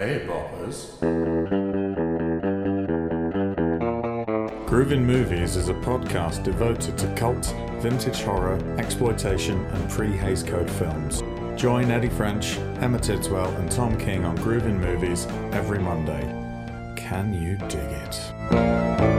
Hey, boppers. Groovin Movies is a podcast devoted to cult, vintage horror, exploitation, and pre Hays Code films. Join Eddie French, Emma Tidswell, and Tom King on Groovin Movies every Monday. Can you dig it?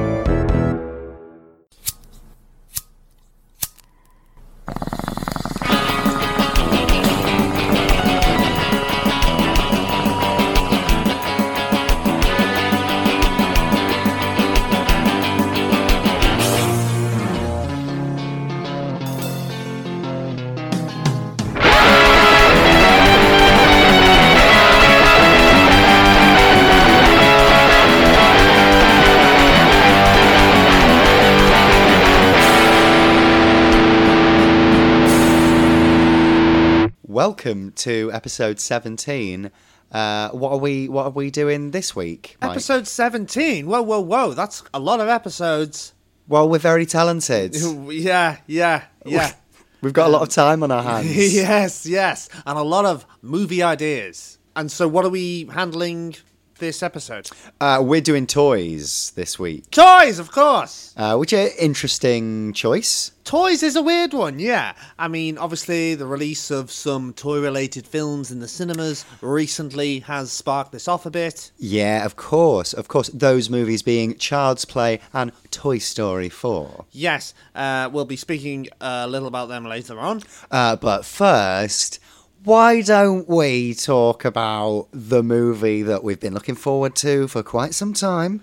Welcome to episode seventeen. Uh, what are we? What are we doing this week? Mike? Episode 17. Whoa, whoa, whoa. That's a lot of episodes. Well, we're very talented. Yeah, yeah, yeah. We've got a lot of time on our hands. yes, yes. And a lot of movie ideas. And so, what are we handling this episode? Uh, we're doing toys this week, Toys, of course. uh, which are interesting choice. Toys is a weird one, yeah. I mean, obviously, the release of some toy related films in the cinemas recently has sparked this off a bit. Yeah, of course, of course. Those movies being Child's Play and Toy Story Four. Yes, uh, we'll be speaking a little about them later on. Uh, but first, why don't we talk about the movie that we've been looking forward to for quite some time?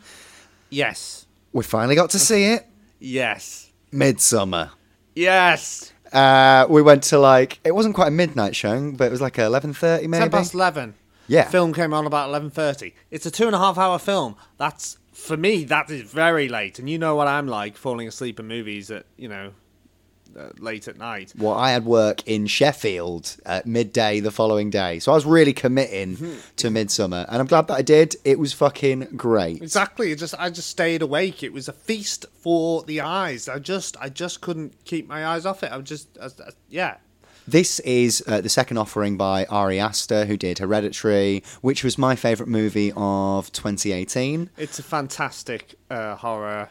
Yes, We finally got to see it. yes, Midsommar. yes. Uh, we went to like it wasn't quite a midnight showing, but it was like eleven thirty maybe. 10 past 11. Yeah. Film came on about 11.30. It's a two and a half hour film. That's, for me, that is very late. And you know what I'm like, falling asleep in movies at, you know, uh, late at night. Well, I had work in Sheffield at midday the following day, so I was really committing Mm-hmm. to Midsommar, and I'm glad that I did. It was fucking great. Exactly. Just I just stayed awake. It was a feast for the eyes. I just I just couldn't keep my eyes off it. I was just I, I- yeah. This is uh, the second offering by Ari Aster, who did Hereditary, which was my favourite movie of 2018. It's a fantastic uh, horror,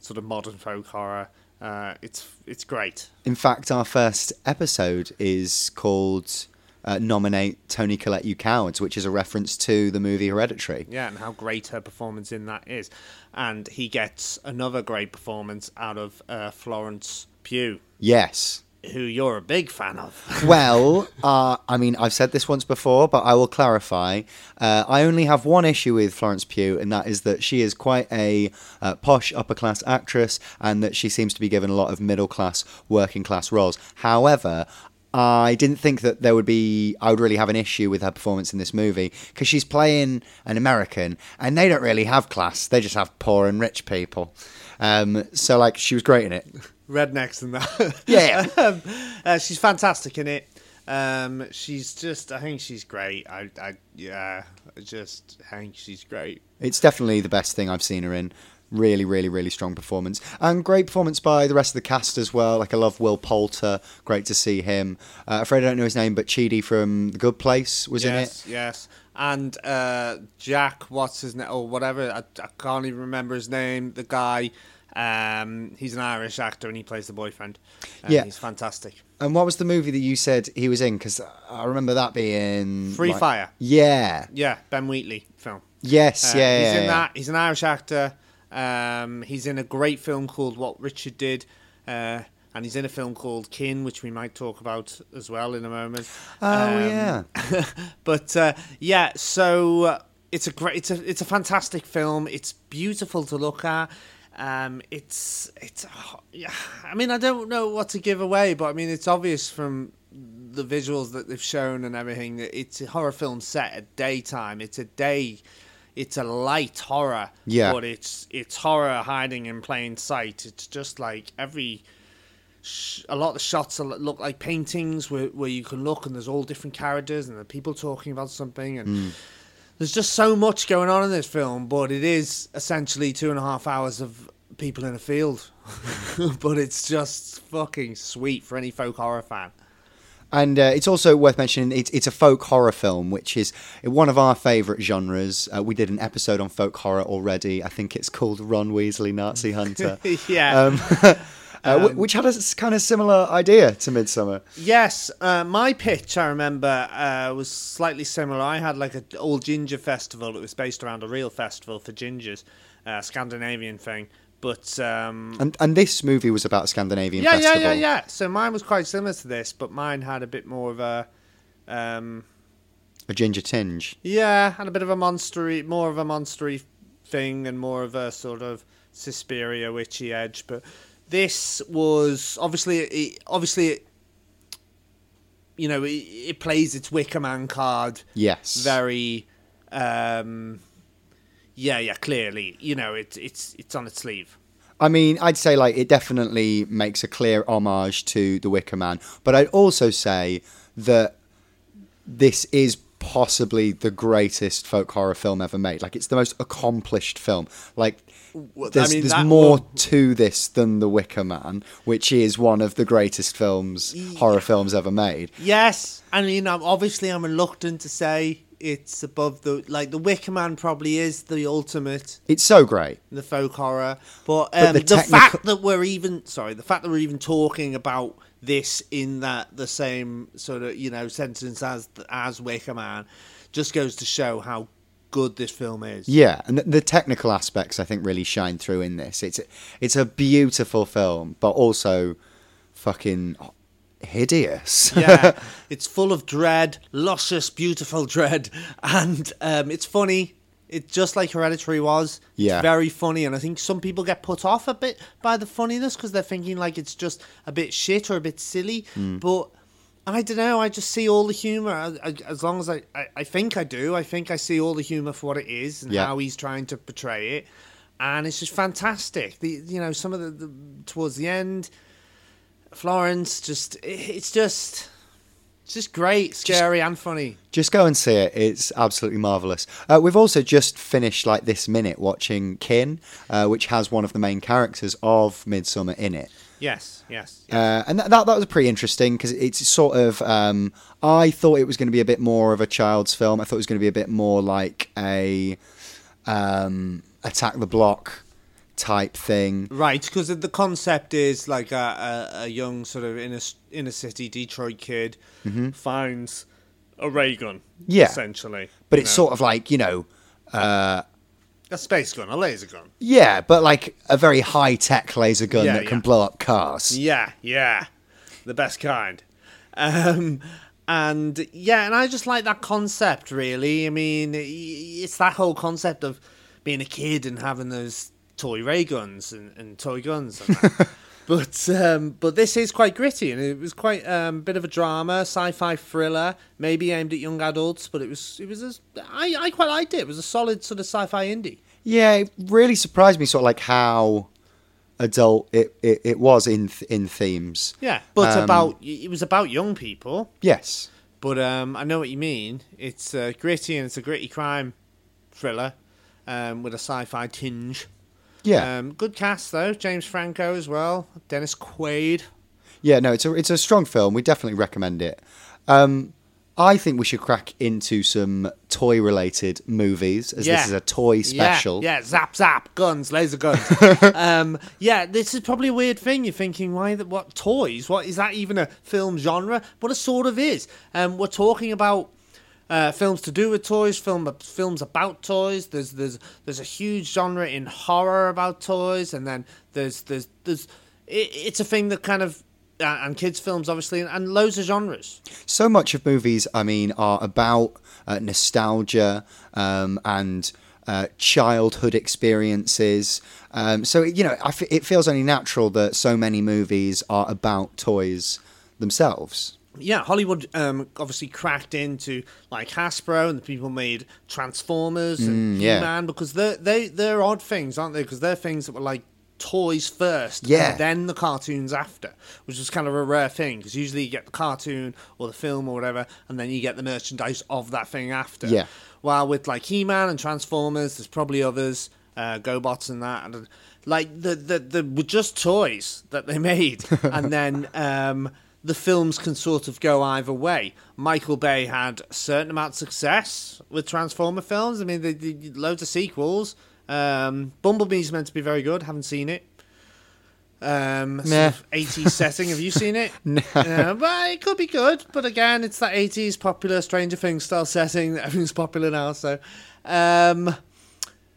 sort of modern folk horror. Uh, it's it's great. In fact, our first episode is called uh, "Nominate Toni Collette You Cowards," which is a reference to the movie Hereditary. Yeah, and how great her performance in that is. And he gets another great performance out of uh, Florence Pugh, Yes. Who you're a big fan of. Well, uh, I mean, I've said this once before, but I will clarify. Uh, I only have one issue with Florence Pugh, and that is that she is quite a uh, posh upper class actress, and that she seems to be given a lot of middle class, working class roles. However, I didn't think that there would be, I would really have an issue with her performance in this movie because she's playing an American and they don't really have class, they just have poor and rich people. Um, so, like, she was great in it. Rednecks and that. Yeah. um, uh, she's fantastic in it. Um, she's just, I think she's great. I, I, yeah, I just I think she's great. It's definitely the best thing I've seen her in. Really, really, really strong performance. And great performance by the rest of the cast as well. Like, I love Will Poulter. Great to see him. Uh, afraid I don't know his name, but Chidi from The Good Place was yes, in it. yes. Yes. And uh, Jack, what's his name, or whatever, I, I can't even remember his name. The guy, um, he's an Irish actor and he plays the boyfriend. Uh, Yeah. he's fantastic. And what was the movie that you said he was in? Because I remember that being. Free like- Fire. Yeah. Yeah, Ben Wheatley film. Yes, Uh, yeah, he's yeah, in yeah. that. He's an Irish actor. Um, he's in a great film called What Richard Did, uh, and he's in a film called Kin, which we might talk about as well in a moment. Oh, Um, yeah. but uh, yeah, so uh, it's a great, it's a, it's a fantastic film. It's beautiful to look at. Um, it's, it's, oh, yeah. I mean, I don't know what to give away, but I mean, it's obvious from the visuals that they've shown and everything that it's a horror film set at daytime. It's a day. It's a light horror, Yeah. but it's it's horror hiding in plain sight. It's just like every a lot of the shots look like paintings where, where you can look and there's all different characters and the people talking about something and there's just so much going on in this film but it is essentially two and a half hours of people in a field but it's just fucking sweet for any folk horror fan And uh, it's also worth mentioning it's, it's a folk horror film, which is one of our favourite genres. Uh, we did an episode on folk horror already. I think it's called Ron Weasley, Nazi Hunter. yeah. Um, uh, which had a kind of similar idea to Midsommar. Yes, uh, my pitch I remember uh, was slightly similar. I had like an old ginger festival that was based around a real festival for gingers, uh, Scandinavian thing. But um, And and this movie was about Scandinavian yeah, festival. yeah, yeah, yeah. So mine was quite similar to this, but mine had a bit more of a. Um, A ginger tinge. Yeah, and a bit of a monstery, more of a monstery thing, and more of a sort of Suspiria witchy edge. But this was obviously, it, obviously, it, you know, it, it plays its Wicker Man card Yes. very, um, yeah, yeah, clearly. You know, it, it's it's on its sleeve. I mean, I'd say like it definitely makes a clear homage to The Wicker Man, but I'd also say that this is possibly the greatest folk horror film ever made. Like it's the most accomplished film. Like I there's, mean, there's more will- to this than The Wicker Man, which is one of the greatest films horror films ever made. Yes, I mean, I'm, obviously, I'm reluctant to say it's above the like the Wicker Man probably is the ultimate It's so great. the folk horror. But, But um, the the, technical- fact that we're even sorry, the fact that we're even talking about this in that the same sort of you know sentence as as Wicker Man just goes to show how good this film is. Yeah, and the, the technical aspects I think really shine through in this. It's it's a beautiful film, but also fucking hideous. yeah, it's full of dread, luscious, beautiful dread, and um, it's funny. It's just like Hereditary was. Yeah. It's very funny, and I think some people get put off a bit by the funniness because they're thinking like it's just a bit shit or a bit silly. Hmm. But I don't know. I just see all the humor as, as long as I, I, I think I do. I think I see all the humor for what it is and Yeah. how he's trying to portray it, and it's just fantastic. The you know some of the, the towards the end. Florence, just it's just it's just great, scary and funny. Just go and see it. It's absolutely marvelous. Uh, we've also just finished like this minute watching Kin, uh, which has one of the main characters of Midsommar in it. Yes, yes. Uh, and that, that that was pretty interesting because it's sort of um, I thought it was going to be a bit more of a child's film. I thought it was going to be a bit more like a um, Attack the Block type thing. Right, because the concept is like a, a, a young sort of inner inner city Detroit kid finds a ray gun. Mm-hmm. Yeah. essentially. But it's know. sort of like you know, uh, a space gun, a laser gun. yeah, but like a very high tech laser gun Yeah, that can blow up cars. Yeah, yeah, the best kind. Um, and yeah, and I just like that concept. Really, I mean, it's that whole concept of being a kid and having those toy ray guns and, and toy guns. And that. but um, but this is quite gritty, and it was quite a um, bit of a drama, sci-fi thriller, maybe aimed at young adults. But it was it was a, I I quite liked it. It was a solid sort of sci-fi indie. Yeah, it really surprised me, sort of like how adult it, it, it was in th- in themes. Yeah, but Um, about it was about young people. Yes. But um, I know what you mean. It's uh, gritty and it's a gritty crime thriller um, with a sci-fi tinge. Yeah. Um, good cast though. James Franco as well. Dennis Quaid. Yeah, no, it's a it's a strong film. We definitely recommend it. Um, I think we should crack into some toy related movies, as Yeah. this is a toy special. Yeah, yeah, zap zap, guns, laser guns. um, yeah, this is probably a weird thing. You're thinking, why? The, what toys? What is that even a film genre? But it sort of is. Um, we're talking about uh, films to do with toys, film films about toys. There's there's there's a huge genre in horror about toys, and then there's there's there's it, it's a thing that kind of. Uh, and kids' films, obviously, and, and loads of genres. So much of movies, I mean, are about uh, nostalgia um, and uh, childhood experiences. Um, so you know, it feels only natural that so many movies are about toys themselves. Yeah, Hollywood um, obviously cracked into like Hasbro and the people made Transformers and Mm, yeah. He-Man because they're they they're odd things, aren't they? Because they're things that were like toys first, Yeah. and then the cartoons after, which is kind of a rare thing because usually you get the cartoon or the film or whatever, and then you get the merchandise of that thing after. Yeah. While with like He-Man and Transformers, there's probably others, uh, GoBots and that, and like the the the were just toys that they made, and then um, the films can sort of go either way. Michael Bay had a certain amount of success with Transformer films. I mean, they did loads of sequels. Um, Bumblebee's meant to be very good. Haven't seen it. Um, sort of 80s setting. Have you seen it? No. Uh, but it could be good. But again, it's that 80s popular Stranger Things style setting. Everything's popular now. So, um,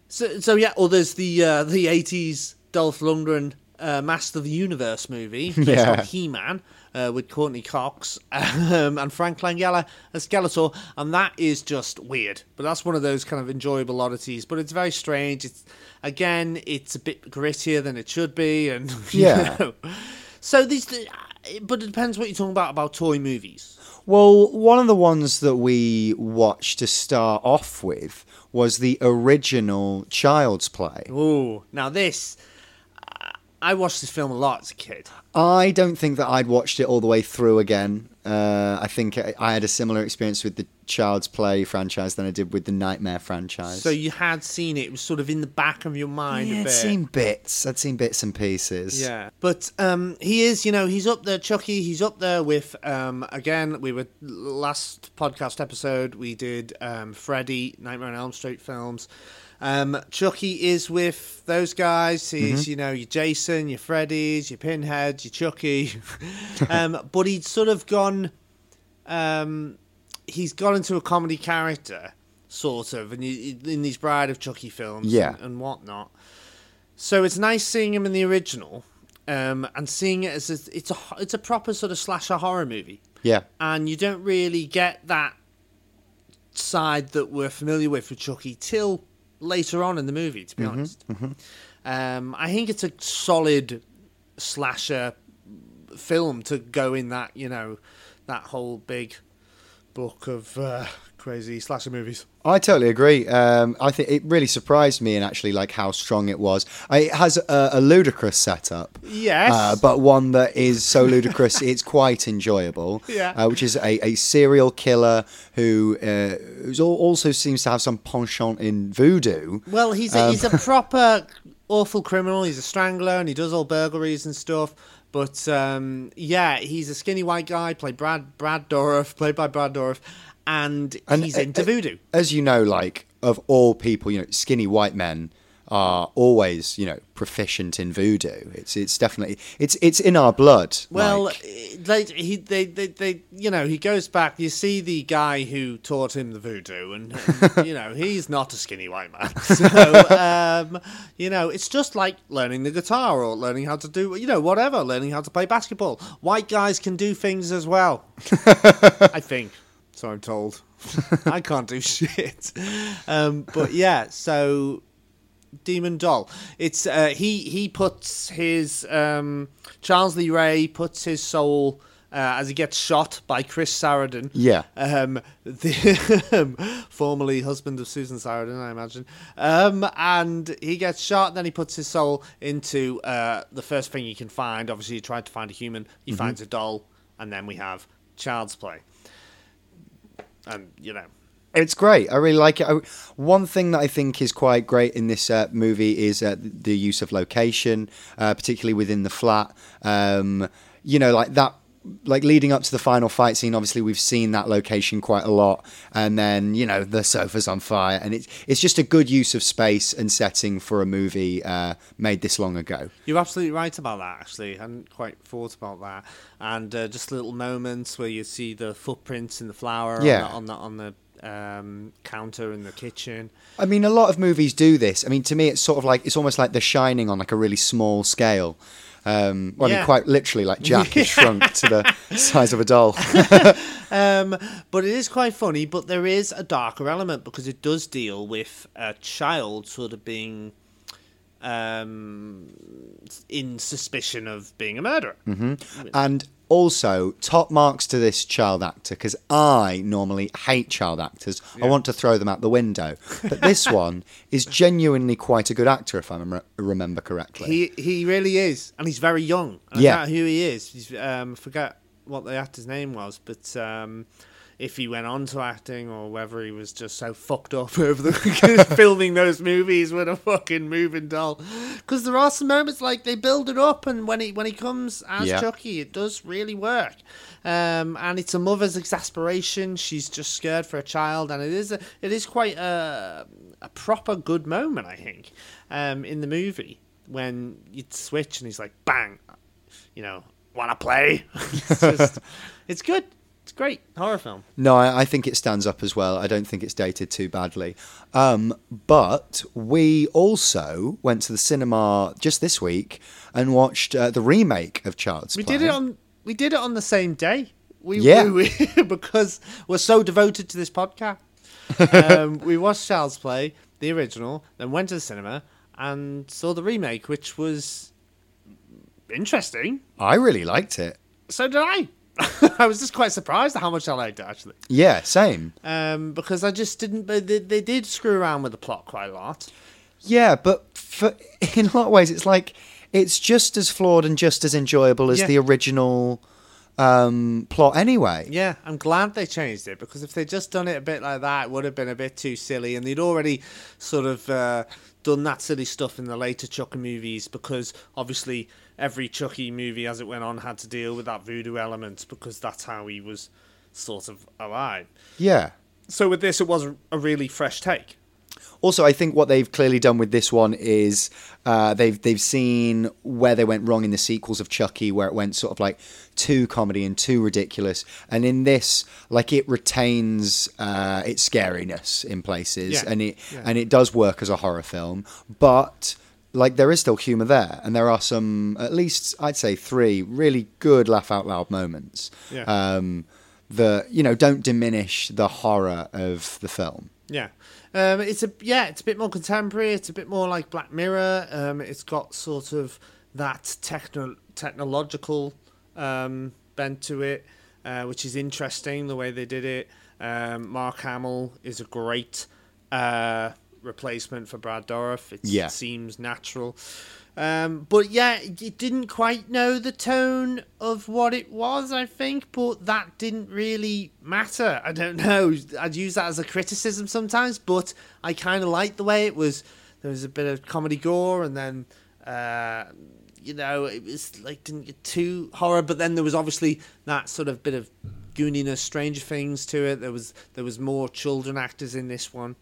so, so yeah. Or there's the uh, the 80s Dolph Lundgren uh, Master of the Universe movie Yeah. on He-Man uh, with Courteney Cox um, and Frank Langella as Skeletor, and that is just weird. But that's one of those kind of enjoyable oddities. But it's very strange. It's again, it's a bit grittier than it should be, and Yeah. know. So these, but it depends what you're talking about about toy movies. Well, one of the ones that we watched to start off with was the original Child's Play. Ooh, now this, uh, I watched this film a lot as a kid. I don't think that I'd watched it all the way through again. Uh, I think I I had a similar experience with the Child's Play franchise than I did with the Nightmare franchise. So you had seen it; it was sort of in the back of your mind yeah, I'd seen bits. I'd seen bits and pieces. Yeah, but um, he is, you know, he's up there, Chucky. He's up there with, um, again, we were last podcast episode we did um, Freddy, Nightmare on Elm Street films. Um, Chucky is with those guys. He's, you know, your Jason, your Freddy's, your Pinheads, your Chucky. um, but he's sort of gone. Um, he's gone into a comedy character, sort of, and he, in these Bride of Chucky films, Yeah. and, and whatnot. So it's nice seeing him in the original, um, and seeing it as a, it's a it's a proper sort of slasher horror movie, Yeah. and you don't really get that side that we're familiar with with Chucky till later on in the movie. To be honest, Um, I think it's a solid slasher film to go in that you know that whole big book of uh, crazy slasher movies. I totally agree. Um, I think it really surprised me and actually like how strong it was. It has a, a ludicrous setup. Yes. Uh, but one that is so ludicrous it's quite enjoyable. Yeah. Uh, which is a, a serial killer who uh, also seems to have some penchant in voodoo. Well, he's a, Um, he's a proper awful criminal. He's a strangler and he does all burglaries and stuff. But um, yeah, he's a skinny white guy, played Brad Brad Dourif, played by Brad Dourif, and, And, he's into voodoo. As you know, like of all people, you know, skinny white men are always, you know, proficient in voodoo. It's it's definitely it's it's in our blood. Well, like. eh, they, he, they, they, they, you know, he goes back. You see the guy who taught him the voodoo, and, and, you know, he's not a skinny white man. So, um, you know, it's just like learning the guitar or learning how to do, you know, whatever, learning how to play basketball. White guys can do things as well. I think. So I'm told. I can't do shit. Um, but yeah, so Demon Doll. It's uh, he he puts his um, Charles Lee Ray puts his soul uh, as he gets shot by Chris Sarandon. Yeah. Um, the formerly husband of Susan Sarandon, I imagine. Um, and he gets shot. Then he puts his soul into uh, the first thing he can find. Obviously, he tried to find a human. He finds a doll, and then we have Child's Play. And you know, It's great. I really like it. I, one thing that I think is quite great in this uh, movie is uh, the use of location, uh, particularly within the flat. Um, you know, like that, like leading up to the final fight scene. Obviously, we've seen that location quite a lot, and then you know the sofa's on fire, and it's it's just a good use of space and setting for a movie uh, made this long ago. You're absolutely right about that. Actually, I hadn't quite thought about that. And uh, just little moments where you see the footprints in the flour Yeah. on the on the, on the um, counter in the kitchen. I mean, a lot of movies do this. I mean, to me, it's sort of like it's almost like The Shining on like a really small scale. Um, well, I mean, quite literally, like Jack is shrunk to the size of a doll. Um, but it is quite funny. But there is a darker element because it does deal with a child sort of being um, in suspicion of being a murderer. And also, top marks to this child actor because I normally hate child actors. I want to throw them out the window. But this one is genuinely quite a good actor, if I rem- remember correctly. He he really is, and he's very young. I Yeah. who he is. He's um, I forget what the actor's name was, but um, if he went on to acting or whether he was just so fucked up over the filming those movies with a fucking moving doll. Because there are some moments like they build it up, and when he when he comes as Yeah. Chucky, it does really work. Um, and it's a mother's exasperation. She's just scared for a child, and it is a, it is quite a, a proper good moment, I think, um, in the movie when you switch and he's like, bang, you know, wanna play? it's just, it's good. Great horror film. No, I, I think it stands up as well. I don't think it's dated too badly. Um, but we also went to the cinema just this week and watched uh, the remake of Child's We Play. did it on we did it on the same day. We, Yeah. we, we- because we're so devoted to this podcast. um, we watched Child's Play, the original, then went to the cinema and saw the remake, which was interesting. I really liked it. So did I. I was just quite surprised at how much I liked it actually, Yeah, same. um, because I just didn't. But they, they did screw around with the plot quite a lot. Yeah, but for, in a lot of ways, it's like it's just as flawed and just as enjoyable as Yeah. the original um, plot anyway. Yeah, I'm glad they changed it because if they'd just done it a bit like that, it would have been a bit too silly. And they'd already sort of uh, done that silly stuff in the later Chucky movies because obviously every Chucky movie as it went on had to deal with that voodoo element because that's how he was sort of alive. Yeah. So with this, it was a really fresh take. Also, I think what they've clearly done with this one is uh, they've they've seen where they went wrong in the sequels of Chucky, where it went sort of like too comedy and too ridiculous, and in this, like it retains uh, its scariness in places, Yeah. and it Yeah. and it does work as a horror film, but. Like there is still humour there, and there are some, at least I'd say three really good laugh out loud moments. Yeah. Um, that you know don't diminish the horror of the film. Yeah. Um, it's a yeah, it's a bit more contemporary. It's a bit more like Black Mirror. Um, it's got sort of that techno- technological um, bent to it, uh, which is interesting the way they did it. Um, Mark Hamill is a great uh, replacement for Brad Dourif. It Yeah. seems natural. Um, but yeah, it didn't quite know the tone of what it was, I think, but that didn't really matter. I don't know. I'd use that as a criticism sometimes, but I kind of liked the way it was. There was a bit of comedy gore, and then, uh, you know, it was like didn't get too horror, but then there was obviously that sort of bit of gooniness, Stranger Things to it. There was there was more children actors in this one.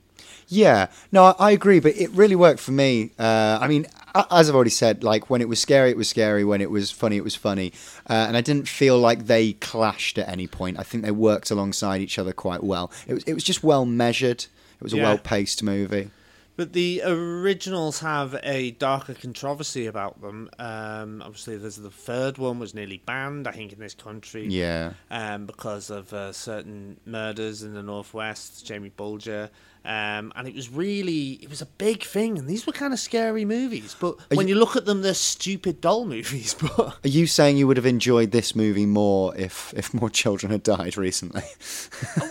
Yeah, no, I, agree, but it really worked for me. Uh, I mean, as I've already said, like when it was scary, it was scary. When it was funny, it was funny, uh, and I didn't feel like they clashed at any point. I think they worked alongside each other quite well. It was, it was just well measured. It was a Yeah. well paced movie. But the originals have a darker controversy about them. Um, obviously, there's the third one was nearly banned, I think, in this country. Yeah, Um, because of uh, certain murders in the northwest, Jamie Bulger, um, and it was really it was a big thing. And these were kind of scary movies, but when you, look at them, they're stupid doll movies. But are you saying you would have enjoyed this movie more if if more children had died recently?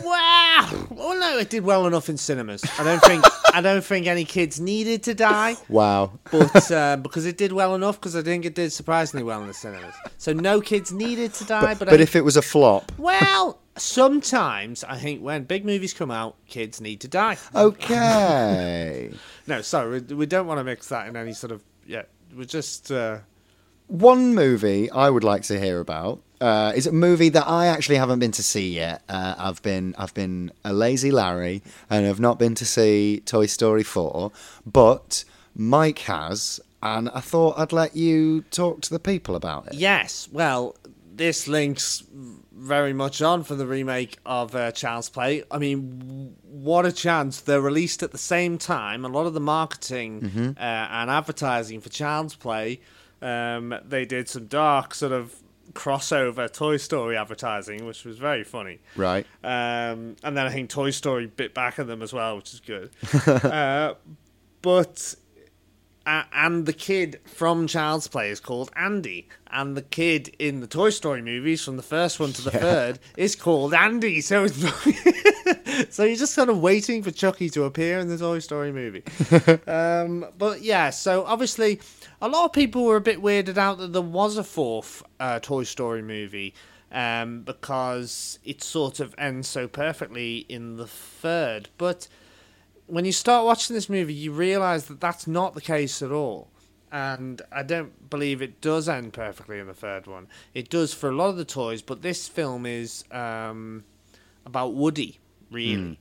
wow, well, no, it did well enough in cinemas. I don't think I don't think any kids needed to die. wow. but uh, because it did well enough, because I think it did surprisingly well in the cinemas. So no kids needed to die, but, But I, if it was a flop, well, sometimes I think when big movies come out, kids need to die. okay. No, sorry, we, we don't want to mix that in any sort of yeah. We're just uh, One movie I would like to hear about uh, is a movie that I actually haven't been to see yet. Uh, I've been I've been a lazy Larry and I've not been to see Toy Story four, but Mike has, and I thought I'd let you talk to the people about it. yes. Well, this links very much on for the remake of uh, Child's Play. I mean, what a chance! They're released at the same time. A lot of the marketing uh, and advertising for Child's Play, um, they did some dark sort of crossover Toy Story advertising, which was very funny. Right. Um, and then I think Toy Story bit back at them as well, which is good. uh, but uh, and the kid from Child's Play is called Andy, and the kid in the Toy Story movies, from the first one to the third, is called Andy. So it's so you're just kind of waiting for Chucky to appear in the Toy Story movie. um, but yeah, so obviously, a lot of people were a bit weirded out that there was a fourth uh, Toy Story movie. um, because it sort of ends so perfectly in the third. But when you start watching this movie, you realize that that's not the case at all. And I don't believe it does end perfectly in the third one. It does for a lot of the toys, but this film is um, about Woody, really.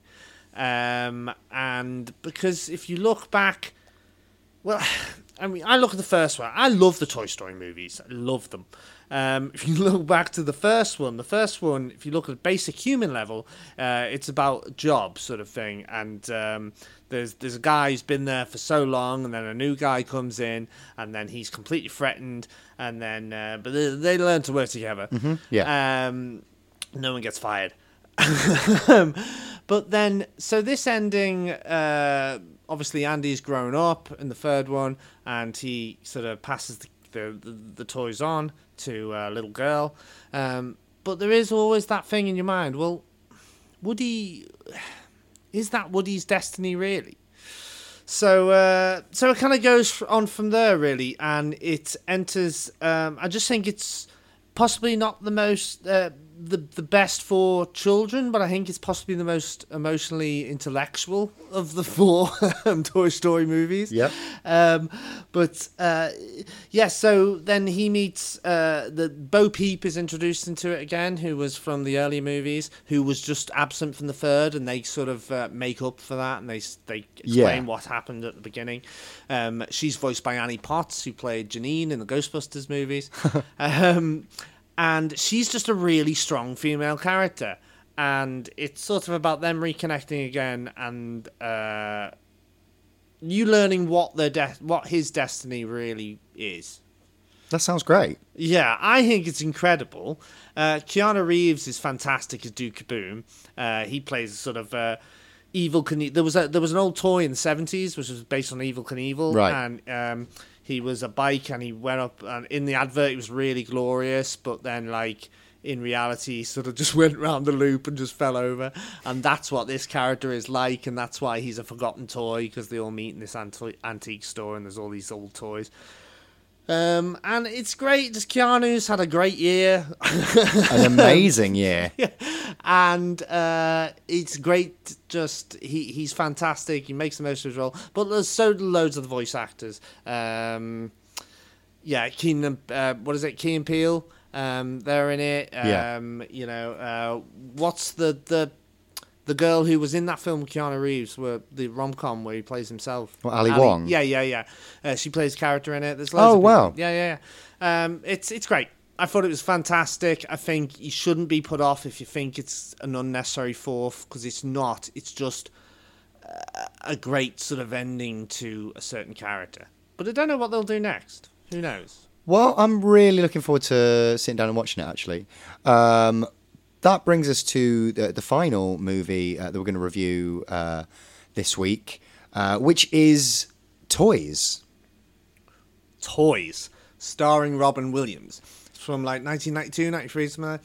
Um, and because if you look back, well, I mean, I look at the first one. I love the Toy Story movies. I love them. Um, if you look back to the first one, the first one, if you look at basic human level, uh, it's about job sort of thing, and um, there's there's a guy who's been there for so long, and then a new guy comes in, and then he's completely threatened, and then uh, but they, they learn to work together. yeah. Um, no one gets fired. Um, but then, so this ending, uh, obviously Andy's grown up in the third one, and he sort of passes the the, the, the toys on to a little girl. Um, but there is always that thing in your mind. Well, Woody, is that Woody's destiny really? So, uh, so it kind of goes on from there, really, and it enters. Um, I just think it's possibly not the most uh, the the best for children, but I think it's possibly the most emotionally intellectual of the four um, Toy Story movies. Yeah. Um, but uh, yeah, so then he meets uh, the Bo Peep is introduced into it again, who was from the earlier movies, who was just absent from the third, and they sort of uh, make up for that, and they they explain Yeah. what happened at the beginning. Um, she's voiced by Annie Potts, who played Janine in the Ghostbusters movies, um, and she's just a really strong female character. And it's sort of about them reconnecting again, and uh, you learning what their de- what his destiny really is. That sounds great. Yeah, I think it's incredible. Uh, Keanu Reeves is fantastic as Duke Kaboom. Uh, he plays a sort of uh, Evel Knievel. There was a there was an old toy in the seventies which was based on Evel Knievel, Right. and um, he was a bike, and he went up, and in the advert it was really glorious, but then like. In reality, he sort of just went round the loop and just fell over, and that's what this character is like, and that's why he's a forgotten toy because they all meet in this anti- antique store, and there's all these old toys. Um, and it's great. Just Keanu's had a great year, An amazing year. yeah. and uh, it's great. Just he he's fantastic. He makes the most of his role. But there's so loads of the voice actors. Um, yeah, Keenan. Uh, what is it? Keen Peel. Um, they're in it. Yeah. Um, you know, uh, what's the the the girl who was in that film with Keanu Reeves, where the rom com where he plays himself? What, Ali Wong? Yeah, yeah, yeah. Uh, she plays character in it. There's loads Oh, wow. Yeah, yeah, yeah. Um, it's it's great. I thought it was fantastic. I think you shouldn't be put off if you think it's an unnecessary fourth because it's not. It's just uh, a great sort of ending to a certain character. But I don't know what they'll do next. Who knows? Well, I'm really looking forward to sitting down and watching it. Actually, um, that brings us to the, the final movie uh, that we're going to review uh, this week, uh, which is Toys. Toys, starring Robin Williams. It's from like 1992, 93, something.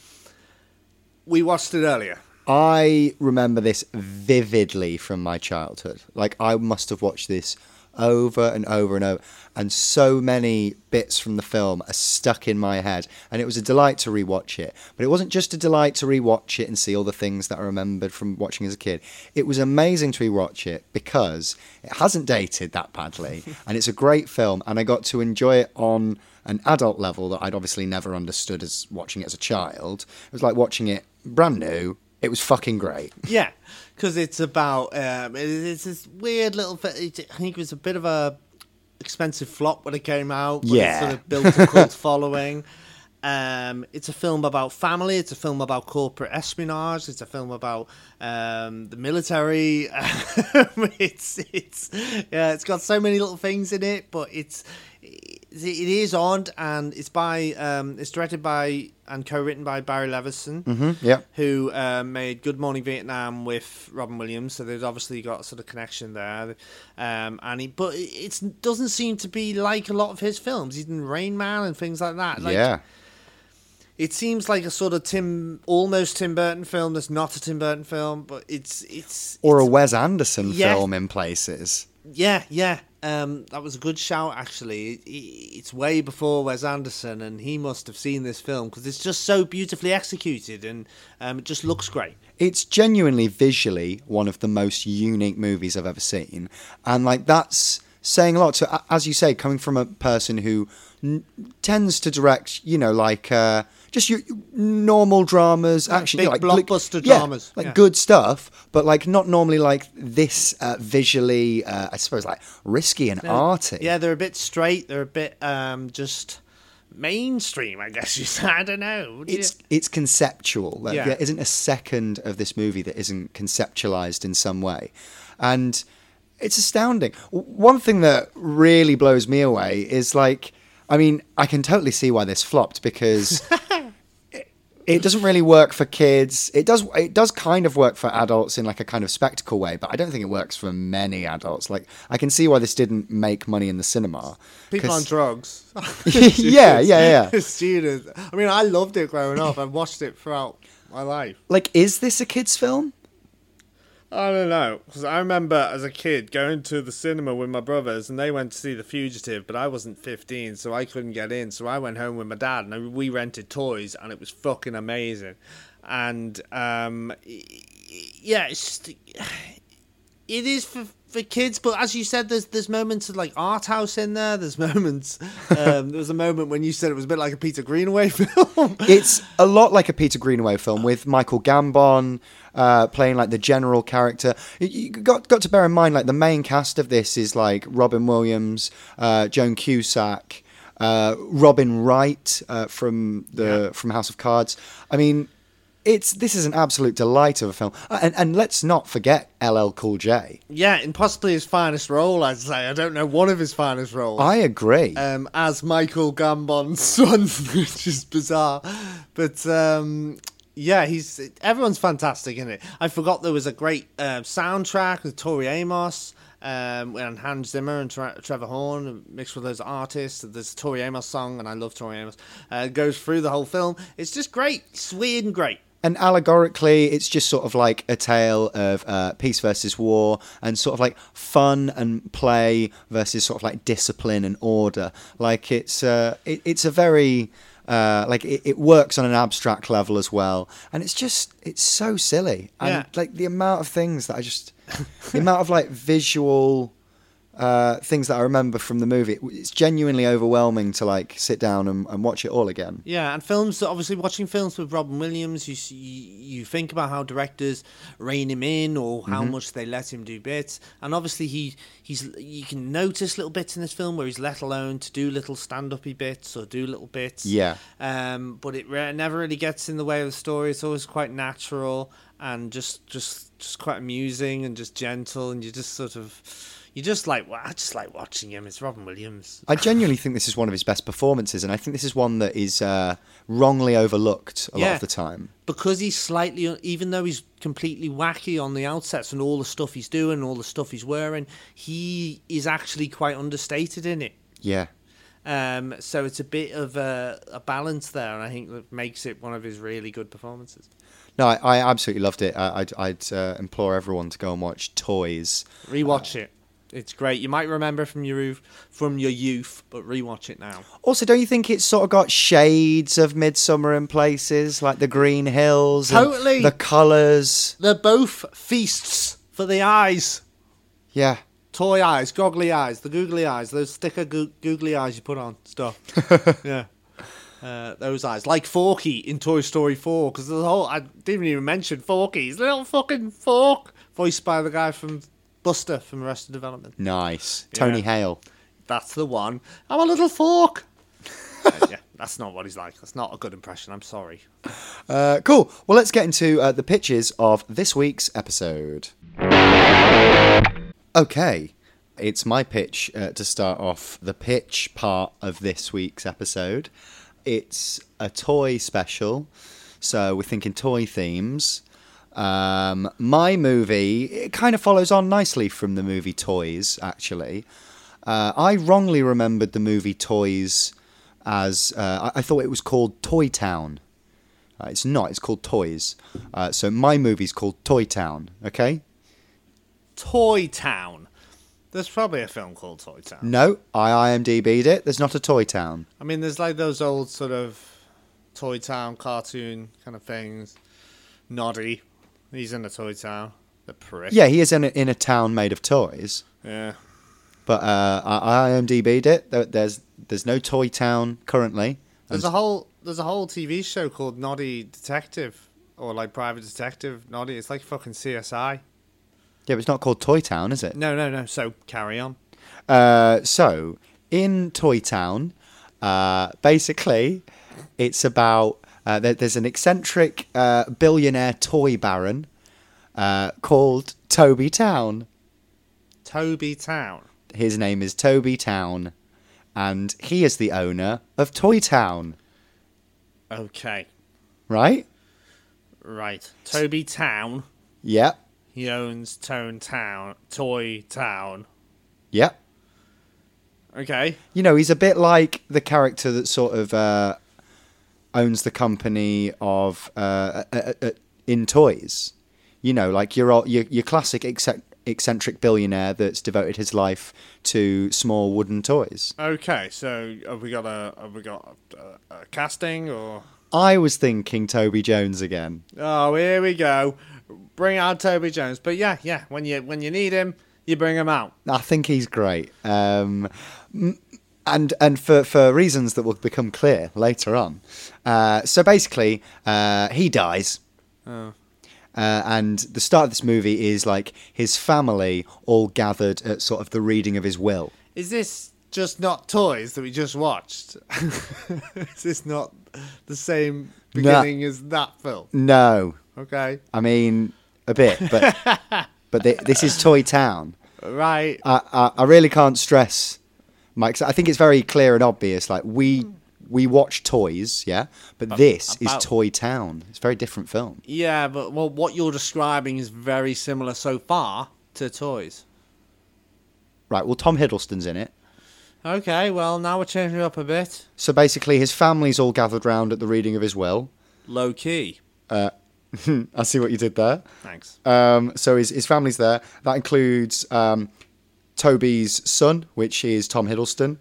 We watched it earlier. I remember this vividly from my childhood. Like I must have watched this over and over and over, and so many bits from the film are stuck in my head. And it was a delight to rewatch it. But it wasn't just a delight to rewatch it and see all the things that I remembered from watching as a kid. It was amazing to rewatch it because it hasn't dated that badly, and it's a great film. And I got to enjoy it on an adult level that I'd obviously never understood as watching it as a child. It was like watching it brand new. It was fucking great. Yeah, because it's about um, it- it's this weird little. I think it was a bit of a expensive flop when it came out. But Yeah. it sort of built a cult following. Um, it's a film about family. It's a film about corporate espionage. It's a film about um, the military. it's it's yeah. It's got so many little things in it, but it's it, is odd, and it's by um, it's directed by and co-written by Barry Levinson hmm Yeah. who uh, made Good Morning Vietnam with Robin Williams. So they've obviously got a sort of connection there. Um, and he, but it doesn't seem to be like a lot of his films. He's in Rain Man and things like that. Like, yeah. It seems like a sort of Tim, almost Tim Burton film. That's not a Tim Burton film, but it's it's Or a Wes Anderson Yeah. film in places. yeah, yeah. Um, that was a good shout, actually. It- it- It's way before Wes Anderson, and he must have seen this film because it's just so beautifully executed and um, it just looks great. it's genuinely visually one of the most unique movies I've ever seen, and like that's saying a lot. So, as you say, coming from a person who n- tends to direct, you know, like uh, just your normal dramas, Like action, big you know, like, blockbuster yeah, dramas, like yeah. good stuff, but like not normally like this uh, visually. Uh, I suppose like risky and arty. Yeah, they're a bit straight. They're a bit um, just mainstream, I guess you say. I don't know. It's it's conceptual. Like, Yeah. There isn't a second of this movie that isn't conceptualized in some way, and it's astounding. One thing that really blows me away is like, I mean, I can totally see why this flopped because. it- It doesn't really work for kids. It does. It does kind of work for adults in like a kind of spectacle way, but I don't think it works for many adults. Like I can see why this didn't make money in the cinema. People 'cause- on drugs. yeah, yeah, yeah. Students. I mean, I loved it growing up. I've watched it throughout my life. Like, is this a kids' film? I don't know, because I remember as a kid going to the cinema with my brothers, and they went to see The Fugitive, but I wasn't 15, so I couldn't get in. So I went home with my dad, and we rented toys, and it was fucking amazing. And um, yeah, it's just, it is for for kids, but as you said, there's there's moments of like art house in there. There's moments. Um, there was a moment when you said it was a bit like a Peter Greenaway film. it's a lot like a Peter Greenaway film with Michael Gambon uh, playing like the general character. You- got got to bear in mind like the main cast of this is like Robin Williams, uh, Joan Cusack, uh, Robin Wright uh, from the Yeah. from House of Cards. I mean, it's this is an absolute delight of a film, Uh, and and let's not forget LL Cool J. yeah, in possibly his finest role, I'd say. I don't know one of his finest roles. I agree. um, as Michael Gambon's son, which is bizarre. But um, yeah, he's everyone's fantastic in it. I forgot there was a great uh, soundtrack with Tori Amos. Um, and Hans Zimmer and Tre- Trevor Horn mixed with those artists. There's a Tori Amos song, and I love Tori Amos. Uh, it goes through the whole film. It's just great. It's weird and great. And allegorically, it's just sort of like a tale of uh, peace versus war and sort of like fun and play versus sort of like discipline and order. Like it's uh, it, it's a very uh, like it, it works on an abstract level as well, and it's just it's so silly and Yeah. like the amount of things that I just the amount of like visual uh, things that I remember from the movie. It's genuinely overwhelming to like sit down and, and watch it all again. Yeah, and films. Obviously, watching films with Robin Williams, you you think about how directors rein him in or how Mm-hmm. much they let him do bits, and obviously he he's you can notice little bits in this film where he's let alone to do little stand-uppy bits or do little bits. Yeah. Um, but it re- never really gets in the way of the story. It's always quite natural and just just just quite amusing and just gentle, and you just sort of. You just like well, I just like watching him. It's Robin Williams. I genuinely think this is one of his best performances, and I think this is one that is uh, wrongly overlooked a lot of the time. because he's slightly, even though he's completely wacky on the outsets and all the stuff he's doing, all the stuff he's wearing, he is actually quite understated in it. Yeah. Um, so it's a bit of a, a balance there, and I think that makes it one of his really good performances. No, I, I absolutely loved it. I, I'd, I'd uh, implore everyone to go and watch Toys. Rewatch it; it's great. You might remember from your youth, from your youth, but rewatch it now. Also, don't you think it's sort of got shades of Midsommar in places, like the green hills, and Totally. the colours? They're both feasts for the eyes. Yeah, Toy eyes, goggly eyes, the googly eyes, those sticker goo- googly eyes you put on stuff. yeah. Uh, those eyes, like Forky in Toy Story 4, because the whole I didn't even mention Forky's little fucking fork, voiced by the guy from Buster from Arrested Development. nice. Tony Yeah. Hale. That's the one. I'm a little fork. Uh, yeah, that's not what he's like. That's not a good impression. I'm sorry. Uh, cool. Well, let's get into uh, the pitches of this week's episode. Okay, it's my pitch uh, to start off the pitch part of this week's episode. It's a toy special, so we're thinking toy themes. Um, my movie it kind of follows on nicely from the movie Toys. Actually, uh, I wrongly remembered the movie Toys as uh, I, I thought it was called Toy Town. Uh, it's not. It's called Toys. Uh, so my movie's called Toy Town. Okay. Toy Town. There's probably a film called Toy Town. No, I IMDb'd it. There's not a Toy Town. I mean, there's like those old sort of Toy Town cartoon kind of things. Noddy, he's in a Toy Town. The prick. Yeah, he is in a, in a town made of toys. Yeah. But uh, I, IMDb'd it. There- There's there's no Toy Town currently. There's a whole there's a whole TV show called Noddy Detective or like Private Detective Noddy. It's like fucking CSI. yeah, but it's not called Toy Town, is it? No, no, no. So carry on. Uh, so in Toy Town, uh, basically, it's about uh, there, there's an eccentric uh, billionaire toy baron uh, called Toby Town. Toby Town. His name is Toby Town, and he is the owner of Toy Town. Okay. Right? Right. Toby Town. Yep. He owns Tone Town, Toy Town. Yep. Okay. You know, he's a bit like the character that sort of uh, owns the company of uh, uh, uh, uh, in toys. You know, like your your, your classic ecce- eccentric billionaire that's devoted his life to small wooden toys. Okay. So have we got a have we got a, a casting or? I was thinking Toby Jones again. Oh, here we go. Bring out Toby Jones. But yeah, yeah. When you when you need him, you bring him out. I think he's great. Um, m- and and for, for reasons that will become clear later on. Uh, so basically, uh, he dies. Oh. Uh, and the start of this movie is like his family all gathered at sort of the reading of his will. Is this just not toys that we just watched? Is this not the same beginning as that film? No, Okay. I mean a bit, but but th- this is Toy Town. Right. I, I I really can't stress, Mike. I think it's very clear and obvious. Like we we watch toys, yeah, but this about- is Toy Town. It's a very different film. Yeah, but well, what you're describing is very similar so far to toys. Right. Well, Tom Hiddleston's in it. Okay, well now we're changing it up a bit. So basically, his family's all gathered round at the reading of his will. Low key. I see what you did there. Thanks. Um, so his, his family's there. That includes um, Toby's son, which is Tom Hiddleston.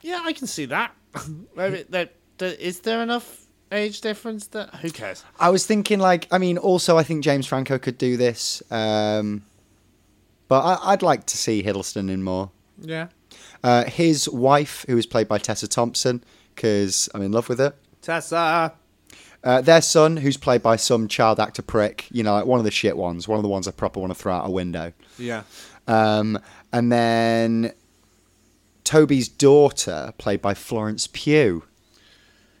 Yeah, I can see that. Is there, there, is there enough age difference that who cares? I was thinking, like, I mean, also I think James Franco could do this, um, but I, I'd like to see Hiddleston in more. Yeah. Uh, his wife, who is played by Tessa Thompson, because I'm in love with her. Tessa. Uh, their son, who's played by some child actor prick, you know, like one of the shit ones, one of the ones I proper want to throw out a window. Yeah. Um, and then Toby's daughter, played by Florence Pugh,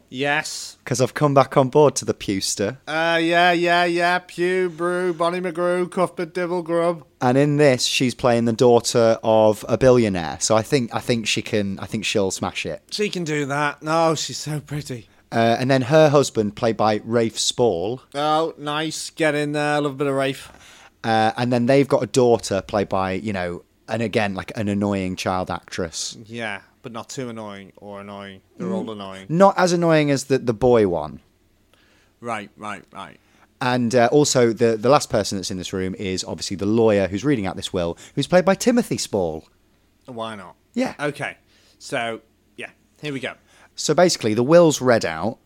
Yes. because I've come back on board to the Pewster. Uh, yeah, yeah, yeah. Pew, Brew, Barney McGrew, Cuthbert Dibble Grubb. And in this, she's playing the daughter of a billionaire. So I think I think she can. I think she'll smash it. She can do that. No, she's so pretty. Uh, and then her husband, played by Rafe Spall, Oh, nice. Get in there. Love a bit of Rafe. uh, and then they've got a daughter played by you know, and again like an annoying child actress, Yeah, but not too annoying or annoying. They're all annoying. not as annoying as the the boy one. Right, right, right. And uh, also, the the last person that's in this room is obviously the lawyer who's reading out this will, who's played by Timothy Spall. Why not? Yeah. Okay. So, yeah, here we go. So basically, the will's read out,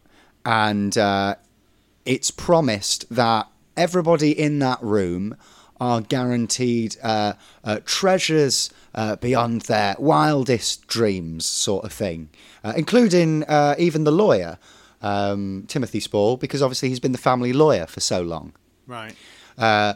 and uh, it's promised that everybody in that room are guaranteed uh, uh, treasures uh, beyond their wildest dreams, sort of thing, uh, including uh, even the lawyer, um, Timothy Spall, because obviously he's been the family lawyer for so long. Right. Uh,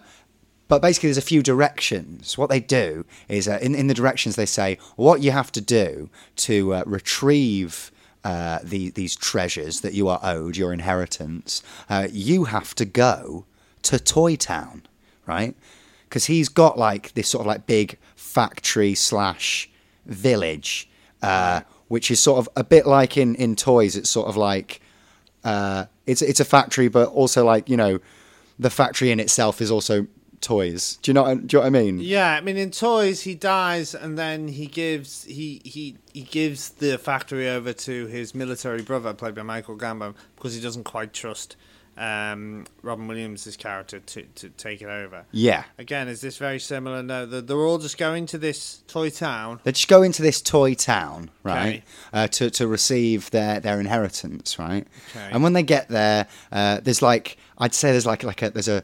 but basically, there's a few directions. What they do is, uh, in, in the directions, they say what you have to do to uh, retrieve uh, the, these treasures that you are owed, your inheritance. Uh, you have to go to Toy Town, right? Because he's got like this sort of like big factory slash village, uh, which is sort of a bit like in, in toys. It's sort of like uh, it's it's a factory, but also like you know, the factory in itself is also toys. Do you know? Do you know what I mean? Yeah, I mean, in toys, he dies, and then he gives he he he gives the factory over to his military brother, played by Michael Gambon, because he doesn't quite trust um, Robin Williams' character to, to take it over. Yeah. Again, is this very similar? No, they're, all just going to this toy town. They just go into this toy town, right, Okay. uh, to to receive their their inheritance, right. Okay. And when they get there, uh, there's like I'd say there's like like a there's a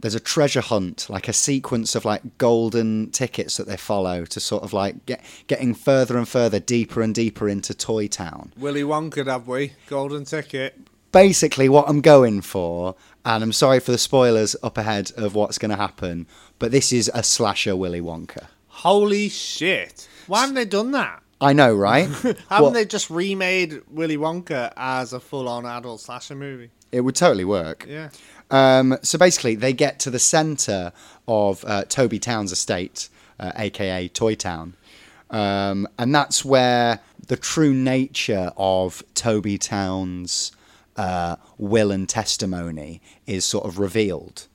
there's a treasure hunt, like a sequence of like golden tickets that they follow to sort of like get getting further and further, deeper and deeper into Toy Town. Willy Wonka, have we? Golden ticket. Basically, what I'm going for, and I'm sorry for the spoilers up ahead of what's going to happen, but this is a slasher Willy Wonka. Holy shit! Why haven't they done that? I know, right? Haven't Well, they just remade Willy Wonka as a full-on adult slasher movie? It would totally work. Yeah. Um, so basically, they get to the centre of uh, Toby Town's estate, uh, aka Toy Town, um, and that's where the true nature of Toby Town's uh, will and testimony is sort of revealed,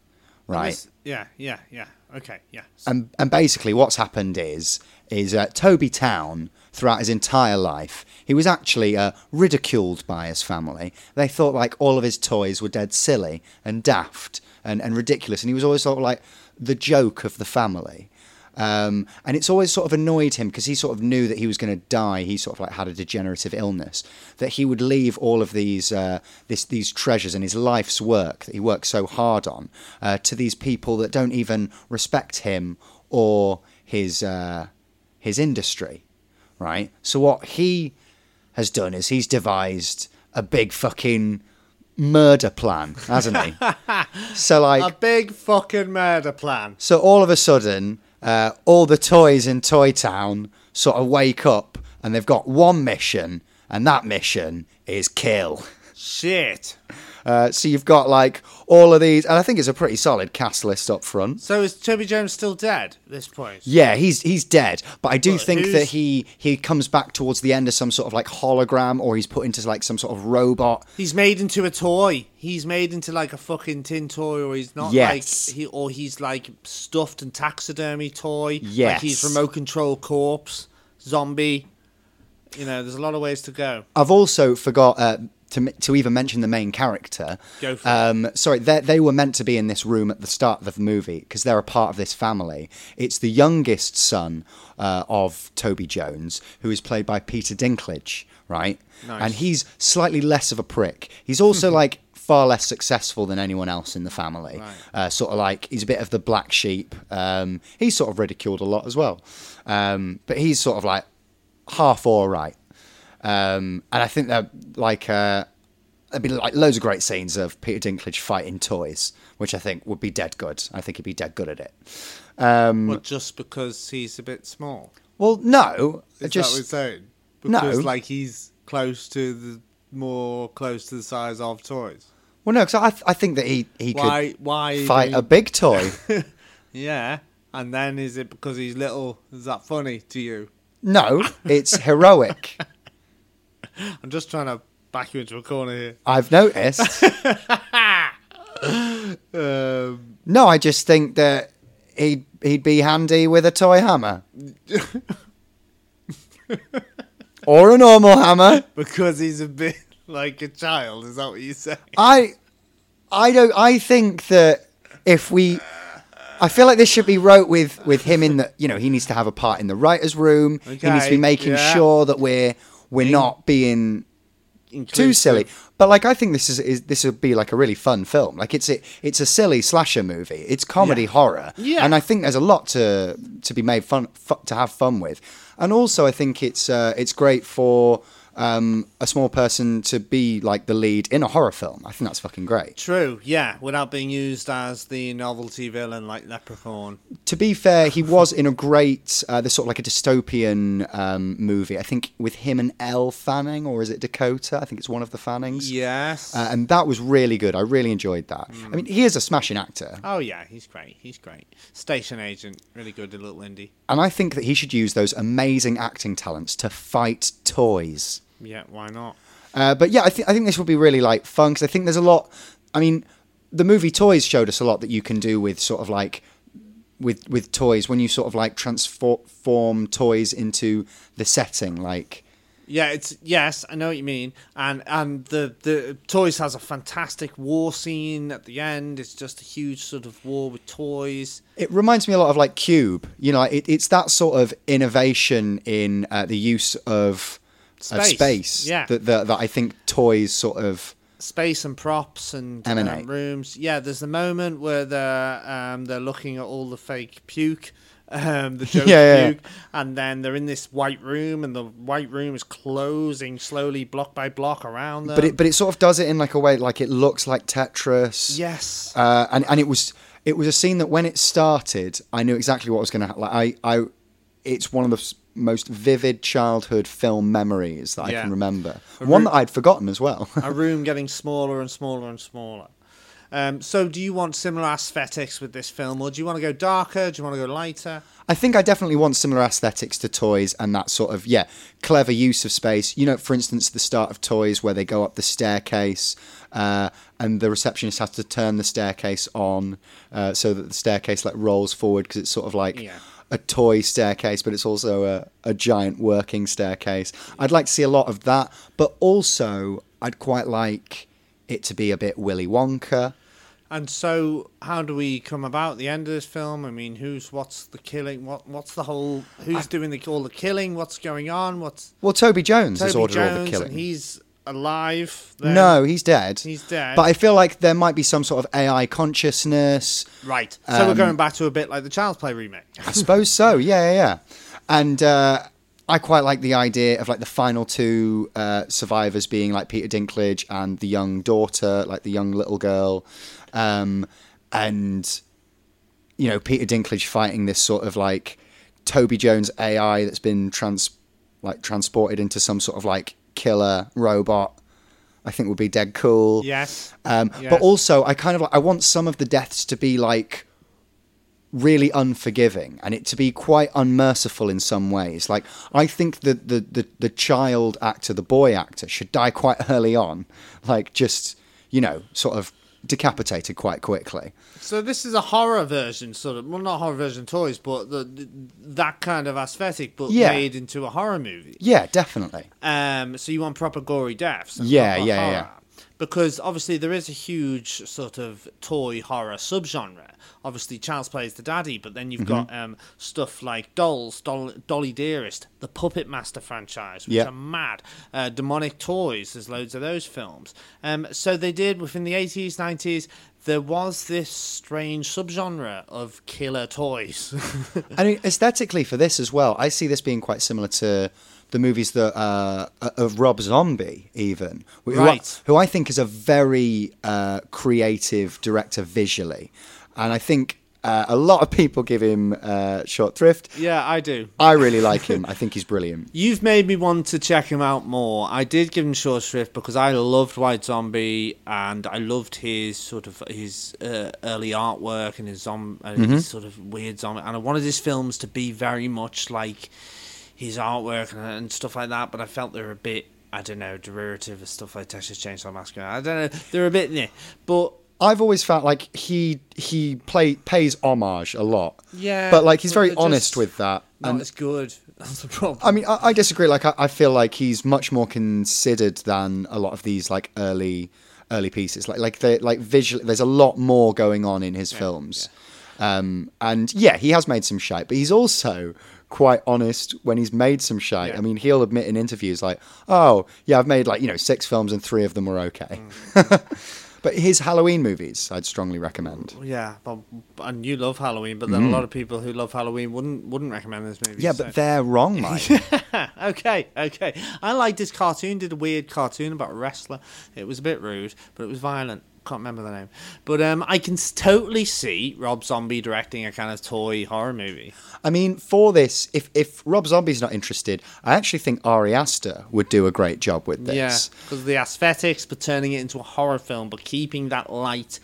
right? Yeah, yeah, yeah. Okay, yeah. and and basically what's happened is is uh, Toby Town throughout his entire life he was actually uh, ridiculed by his family. They thought like all of his toys were dead silly and daft and, and ridiculous, and he was always sort of like the joke of the family. Um, and it's always sort of annoyed him because he sort of knew that he was going to die. He sort of like had a degenerative illness that he would leave all of these uh, this these treasures and his life's work that he worked so hard on uh, to these people that don't even respect him or his uh, his industry, right? So what he has done is he's devised a big fucking murder plan, hasn't he? so like A big fucking murder plan. so all of a sudden, uh, all the toys in Toy Town sort of wake up and they've got one mission, and that mission is kill. Shit. Uh, so you've got like all of these, and I think it's a pretty solid cast list up front. So is Toby Jones still dead at this point? Yeah, he's he's dead, but I do But think who's- that he he comes back towards the end as some sort of like hologram, or he's put into like some sort of robot. He's made into a toy. He's made into like a fucking tin toy, or he's not Yes. like he, or he's like stuffed and taxidermy toy. Yes. like he's remote control corpse, zombie. You know, there's a lot of ways to go. I've also forgot uh, to to even mention the main character. Go for it. um, Sorry, they they were meant to be in this room at the start of the movie because they're a part of this family. It's the youngest son uh, of Toby Jones, who is played by Peter Dinklage, right? Nice. And he's slightly less of a prick. He's also like far less successful than anyone else in the family. Right. Uh, sort of like he's a bit of the black sheep. Um, he's sort of ridiculed a lot as well, um, but he's sort of like half all right. Um, and I think that like uh, there'd be like loads of great scenes of Peter Dinklage fighting toys, which I think would be dead good. I think he'd be dead good at it. Um, But just because he's a bit small, well, no, is just that what saying? No. Like he's close to the more close to the size of toys. well, no, because I, th- I think that he he Why? could Why fight he- a big toy. Yeah, and then is it because he's little? Is that funny to you? no, it's heroic. I'm just trying to back you into a corner here. I've noticed. Um, No, I just think that he'd he'd be handy with a toy hammer. or a normal hammer. because he's a bit like a child. Is that what you say? I I don't I think that if we I feel like this should be wrote with with him in the you know, he needs to have a part in the writers room. he needs to be making yeah. sure that we're we're not being too silly. But like, I think this is, is this would be like a really fun film. Like, it's a it's a silly slasher movie. It's comedy Yeah. horror, Yeah. and I think there's a lot to to be made fun fu- to have fun with. And also, I think it's uh, it's great for um, a small person to be like the lead in a horror film. I think that's fucking great. True, yeah, without being used as the novelty villain like Leprechaun. To be fair, he was in a great, uh, this sort of like a dystopian um, movie. I think with him and Elle Fanning, or is it Dakota? I think it's one of the Fannings. Yes. Uh, and that was really good. I really enjoyed that. I mean, he is a smashing actor, oh yeah, he's great. He's great. Station agent, really good, little indie. and I think that he should use those amazing acting talents to fight toys. Yeah, why not? Uh, but yeah, I think I think this will be really like fun because I think there's a lot. I mean, the movie Toys showed us a lot that you can do with sort of like with with toys when you sort of like transform toys into the setting. Like Yeah, it's yes, I know what you mean, and and the the toys has a fantastic war scene at the end. It's just a huge sort of war with toys. It reminds me a lot of like Cube. You know, it, it's that sort of innovation in uh, the use of of Space, space yeah. that, that that I think toys sort of space and props and um, rooms. Yeah, there's the moment where they're um, they're looking at all the fake puke, um, the joke Yeah, yeah, puke, and then they're in this white room, and the white room is closing slowly, block by block around them. but it but it sort of does it in like a way like it looks like Tetris. yes, Uh, and and it was it was a scene that when it started, I knew exactly what was going to happen. Like I I, it's one of the most vivid childhood film memories that I can remember. A One that I'd forgotten as well. a room getting smaller and smaller and smaller. Um, so, do you want similar aesthetics with this film, or do you want to go darker? Do you want to go lighter? I think I definitely want similar aesthetics to toys and that sort of yeah clever use of space. You know, for instance, the start of toys where they go up the staircase uh, and the receptionist has to turn the staircase on uh, so that the staircase like rolls forward because it's sort of like. Yeah. A toy staircase, but it's also a, a giant working staircase. I'd like to see a lot of that, but also I'd quite like it to be a bit Willy Wonka. And so, how do we come about the end of this film? I mean, who's what's the killing? What what's the whole? Who's doing the all the killing? What's going on? What's Well, Toby Jones has Toby ordered all the killing. And he's alive. then? No, he's dead. He's dead. But I feel like there might be some sort of AI consciousness. right. So we're Um, going back to a bit like the Child's Play remake. I suppose so. Yeah, yeah, yeah. And uh, I quite like the idea of like the final two uh, survivors being like Peter Dinklage and the young daughter, like the young little girl, um, and you know Peter Dinklage fighting this sort of like Toby Jones AI that's been trans like transported into some sort of like killer robot. I think would be dead cool. Yes. Um, Yes. But also, I kind of like I want some of the deaths to be like really unforgiving and it to be quite unmerciful in some ways. Like I think that the, the the child actor, the boy actor, should die quite early on, like just you know, sort of decapitated quite quickly. So this is a horror version, sort of. Well, not horror version toys, but the, the that kind of aesthetic, but Yeah. made into a horror movie. Yeah, definitely. Um, so you want proper gory deaths? and Yeah, yeah, horror. yeah. Because obviously there is a huge sort of toy horror subgenre. Obviously, Child's Play is the daddy, but then you've Mm-hmm. got um, stuff like Dolls, Doll, Dolly Dearest, the Puppet Master franchise, which Yeah. are mad. Uh, Demonic Toys, there's loads of those films. Um, so they did within the 80s, 90s. There was this strange subgenre of killer toys. I mean, aesthetically for this as well, I see this being quite similar to the movies that uh, of Rob Zombie, even who, I, Right. who I think is a very uh, creative director visually, and I think uh, a lot of people give him uh, short thrift. yeah, I do. I really like him. I think he's brilliant. You've made me want to check him out more. I did give him short shrift because I loved White Zombie and I loved his sort of his uh, early artwork and his zom- uh, his sort of weird zombie. And I wanted his films to be very much like his artwork and, and stuff like that. But I felt they were a bit, I don't know, derivative of stuff like Texas Chainsaw Massacre. I don't know, they're a bit, meh. but I've always felt like he he play pays homage a lot. Yeah, but like he's very honest with that. and as good. That's the problem. I mean, I, I disagree. Like, I, I feel like he's much more considered than a lot of these like early, early pieces. Like, like they like visually, there's a lot more going on in his films. Um, and yeah, he has made some shite, but he's also quite honest when he's made some shite. Yeah. I mean, he'll admit in interviews like, "Oh, yeah, I've made like you know six films and three of them were okay." Mm. but his Halloween movies, I'd strongly recommend. Yeah, but, and you love Halloween, but then a mm. lot of people who love Halloween wouldn't wouldn't recommend this movie. Yeah, so- but they're wrong, Mike. okay, okay. I liked this cartoon. Did a weird cartoon about a wrestler. It was a bit rude, but it was violent. Can't remember the name, but um, I can totally see Rob Zombie directing a kind of toy horror movie. I mean, for this, if if Rob Zombie's not interested, I actually think Ari Aster would do a great job with this. Yeah, because of the aesthetics, but turning it into a horror film, but keeping that light,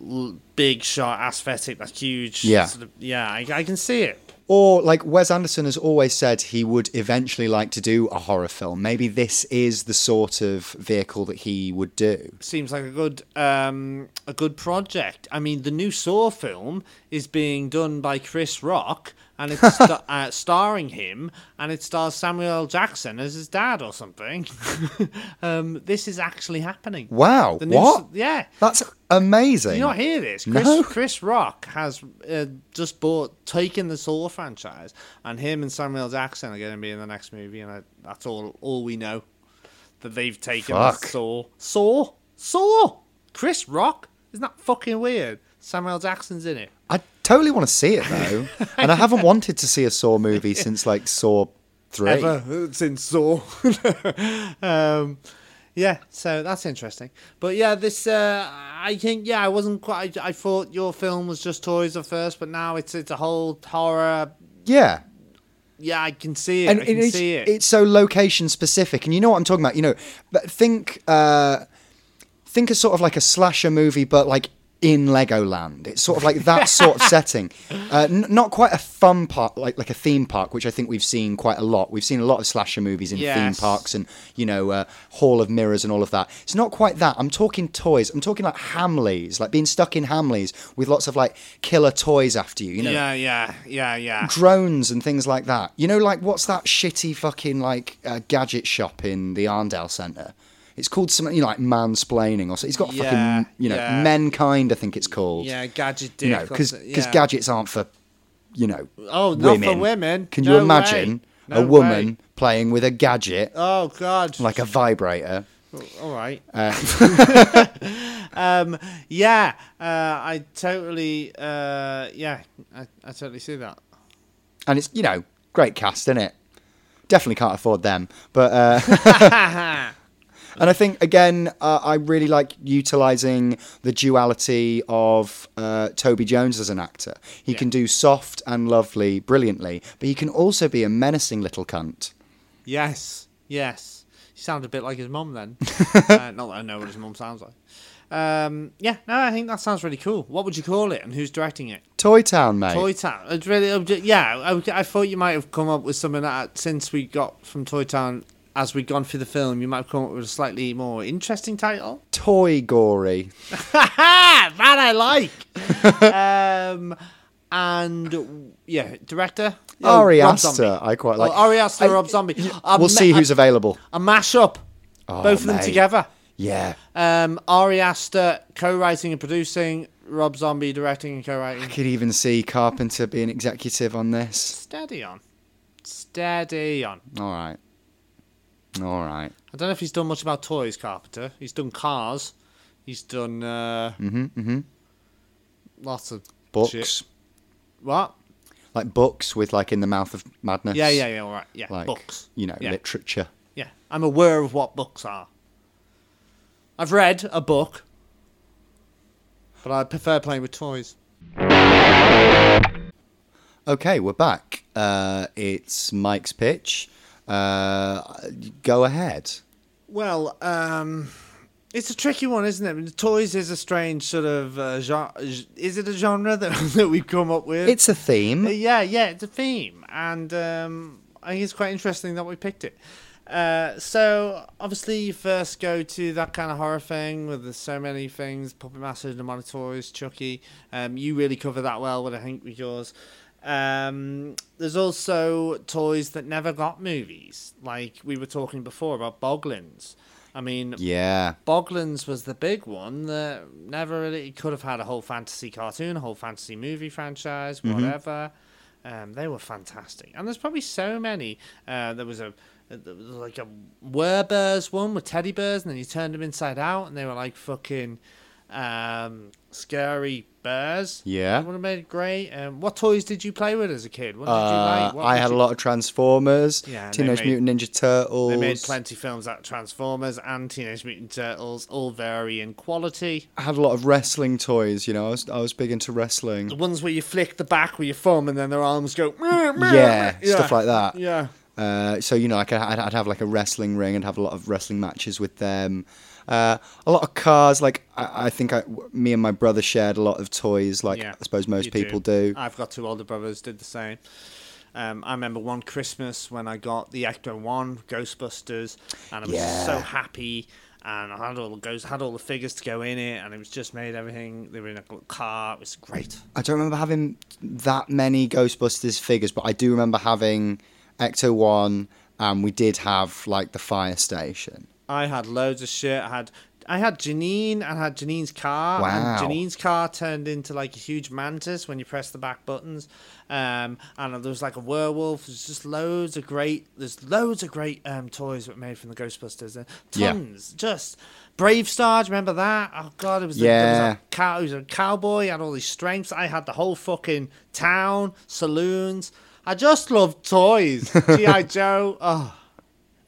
l- big shot aesthetic. That's huge. Yeah. sort of- yeah. I, I can see it. Or like Wes Anderson has always said he would eventually like to do a horror film. Maybe this is the sort of vehicle that he would do. seems like a good um, a good project. I mean, the new Saw film is being done by Chris Rock, and it's sta- uh, starring him, and it stars Samuel L. Jackson as his dad or something. um, this is actually happening. Wow, The new what? yeah. That's amazing. Do you not hear this? Chris, No. Chris Rock has uh, just bought taken the Saw franchise, and him and Samuel Jackson are going to be in the next movie, and I, that's all all we know that they've taken the Fuck. Saw. Saw, Saw. Chris Rock isn't that fucking weird? Samuel Jackson's in it. Totally want to see it though, and I haven't wanted to see a Saw movie since like Saw three. Ever since Saw. um, yeah, so that's interesting. But yeah, this uh, I think yeah, I wasn't quite. I, I thought your film was just toys at first, but now it's it's a whole horror Yeah, Yeah, I can see it. and I can it's, see it. it's so location specific, and you know what I'm talking about. You know, but think uh, think of sort of like a slasher movie, but like in Legoland. It's sort of like that sort of setting. Uh, n- not quite a fun park, like like a theme park, which I think we've seen quite a lot. We've seen a lot of slasher movies in theme parks and you know uh, Hall of Mirrors and all of that. It's not quite that. I'm talking toys. I'm talking like Hamleys, like being stuck in Hamleys with lots of like killer toys after you. You know, yeah, yeah, yeah, yeah. drones and things like that. You know, like what's that shitty fucking like uh, gadget shop in the Arndale Centre? It's called something you know, like mansplaining or so. It's got Yeah, fucking you know yeah. menkind. I think it's called. Yeah, gadget dick. you know, because or yeah. gadgets aren't for you know Oh, not women. for women. Can No you imagine No a woman way. playing with a gadget Oh God. like a vibrator? All right. Uh, Um. Yeah. Uh. I totally. Uh. Yeah. I. I totally see that. and it's you know great cast, isn't it? Definitely can't afford them, but. And I think again, uh, I really like utilizing the duality of uh, Toby Jones as an actor. He Yeah. can do soft and lovely brilliantly, but he can also be a menacing little cunt. Yes. Yes. You sound a bit like his mum then. uh, not that I know what his mum sounds like. Um. Yeah. No. I think that sounds really cool. What would you call it? And who's directing it? Toy Town, mate. Toy Town. It's really. Yeah. I, I thought you might have come up with something that since we got from Toy Town. As we'd gone through the film, you might have come up with a slightly more interesting title. Toy Gory. that I like. um, and yeah, director Oh, Ari Rob Aster, I quite Oh, like. Ari Aster, I- Rob Zombie. A we'll ma- see who's a, available. a mashup. Oh, both of them together. Yeah. Um, Ari Aster co-writing and producing. Rob Zombie directing and co-writing. I could even see Carpenter being executive on this. Steady on. Steady on. All right. All right. I don't know if he's done much about toys, Carpenter. He's done cars. He's done uh, Mm-hmm. Mm-hmm. lots of Books. shit. What? Like books with like in the mouth of madness. Yeah, yeah, yeah. All right. Yeah, Like books. you know, Yeah. literature. Yeah, I'm aware of what books are. I've read a book, but I prefer playing with toys. Okay, we're back. Uh, it's Mike's pitch. Uh, go ahead. Well, um, it's a tricky one, isn't it? I mean, toys is a strange sort of uh, genre. Is it a genre that, that we've come up with? It's a Uh, theme. yeah, yeah, it's a theme, and um, I think it's quite interesting that we picked it. Uh, so obviously, you first go to that kind of horror thing with there's so many things: Puppet Master, Demonic Toys, Chucky. Um, you really cover that well, with I think with yours. Um, there's also toys that never got movies, like we were talking before about Boglins. I mean, Yeah. Boglins was the big one that never really could have had a whole fantasy cartoon, a whole fantasy movie franchise, whatever. Um, they were fantastic, and there's probably so many. Uh, there was a there was like a werebears one with teddy bears, and then you turned them inside out, and they were like fucking um, scary bears. Yeah. Would have made great. Um, what toys did you play with as a kid? What did you Uh, like? What I had you- a lot of Transformers, Yeah, Teenage made- Mutant Ninja Turtles. They made plenty of films that Transformers and Teenage Mutant Turtles all vary in quality. I had a lot of wrestling toys. You know, I was I was big into wrestling. The ones where you flick the back with your thumb and then their arms go. Yeah, stuff like that. Yeah. Uh, so you know, like I'd, I'd have like a wrestling ring and have a lot of wrestling matches with them. Uh, a lot of cars. Like I, I think I, me and my brother shared a lot of toys. Like Yeah, I suppose most people do. I've got two older brothers, did the same. Um, I remember one Christmas when I got the Ecto One Ghostbusters, and I was Yeah. so happy. and I had all the ghosts, had all the figures to go in it, and it was just made everything. They were in a car. It was great. I don't remember having that many Ghostbusters figures, but I do remember having Ecto One, and we did have like the fire station. I had loads of shit. I had I had Janine. and had Janine's car. Wow. And Janine's car turned into like a huge mantis when you press the back buttons. Um, and there was like a werewolf. There's just loads of great. There's loads of great um, toys that were made from the Ghostbusters. Uh, Yeah. Tons. Just BraveStarr. Remember that? Oh god, it was. A, Yeah. There was a cow. He was a cowboy. Had all these strengths. I had the whole fucking town, saloons. I just love toys. GI Joe. Oh.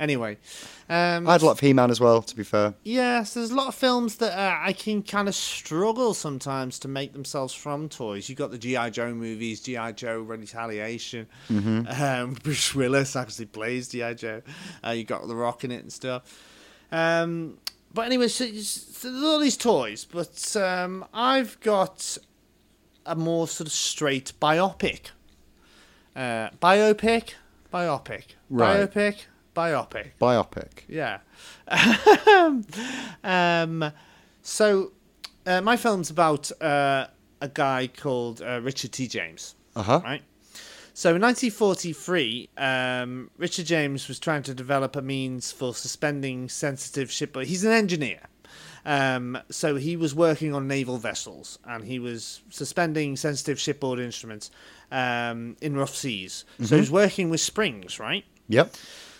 Anyway. Um, I had a lot of He-Man as well. To be fair, Yes, there's a lot of films that uh, I can kind of struggle sometimes to make themselves from toys. You got the GI Joe movies, GI Joe Retaliation. Um, Bruce Willis actually plays GI Joe. Uh, you got The Rock in it and stuff. Um, but anyway, so, so there's all these toys, but um, I've got a more sort of straight biopic. Uh, biopic, biopic, Right. biopic, biopic. biopic. Yeah. um, so, uh, my film's about uh, a guy called uh, Richard T. James, Uh huh. right? So, in 1943, um, Richard James was trying to develop a means for suspending sensitive shipboard. He's an engineer. Um, so he was working on naval vessels and he was suspending sensitive shipboard instruments um, in rough seas. So he was working with springs, right? Yep.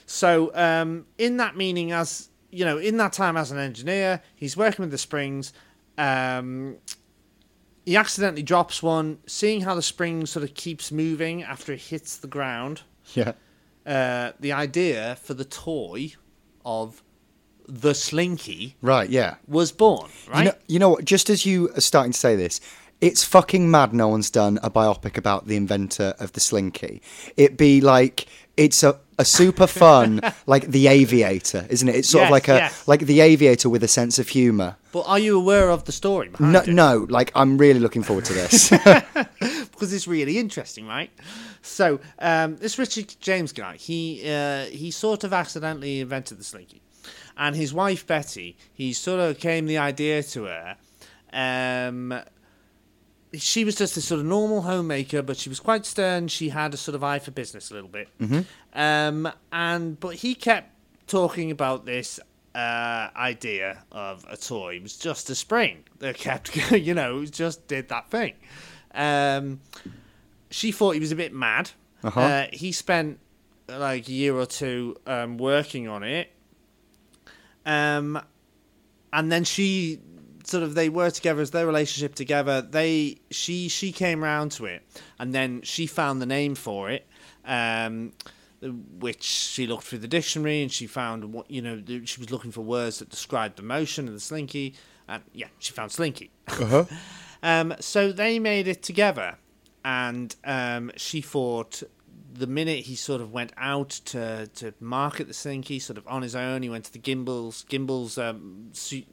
So, um, in that meaning, as you know, in that time as an engineer, he's working with the springs. Um, he accidentally drops one, seeing how the spring sort of keeps moving after it hits the ground. Yeah. Uh, the idea for the toy of the Slinky Right. Yeah. was born, right? You know, you know what? Just as you are starting to say this, it's fucking mad. No one's done a biopic about the inventor of the slinky. It'd be like it's a, a super fun like the Aviator, isn't it? It's sort Yes, of like a yes. like the Aviator with a sense of humour. but are you aware of the story behind No, it? no, like I'm really looking forward to this. because it's really interesting, right? So um, this Richard James guy, he uh, he sort of accidentally invented the slinky, and his wife Betty, he sort of came the idea to her. Um, she was just a sort of normal homemaker, but she was quite stern. She had a sort of eye for business a little bit, um, and but he kept talking about this uh, idea of a toy. It was just a spring that kept, you know, just did that thing. Um, she thought he was a bit mad. Uh-huh. Uh, he spent like a year or two um, working on it. Um, and then she sort of they were together as their relationship together. They she she came round to it, and then she found the name for it. Um, which she looked through the dictionary and she found what you know she was looking for words that described the motion of the slinky and yeah she found slinky uh-huh. um, so they made it together, and um, she thought the minute he sort of went out to, to market the Slinky, sort of on his own, he went to the Gimbels, Gimbels, um,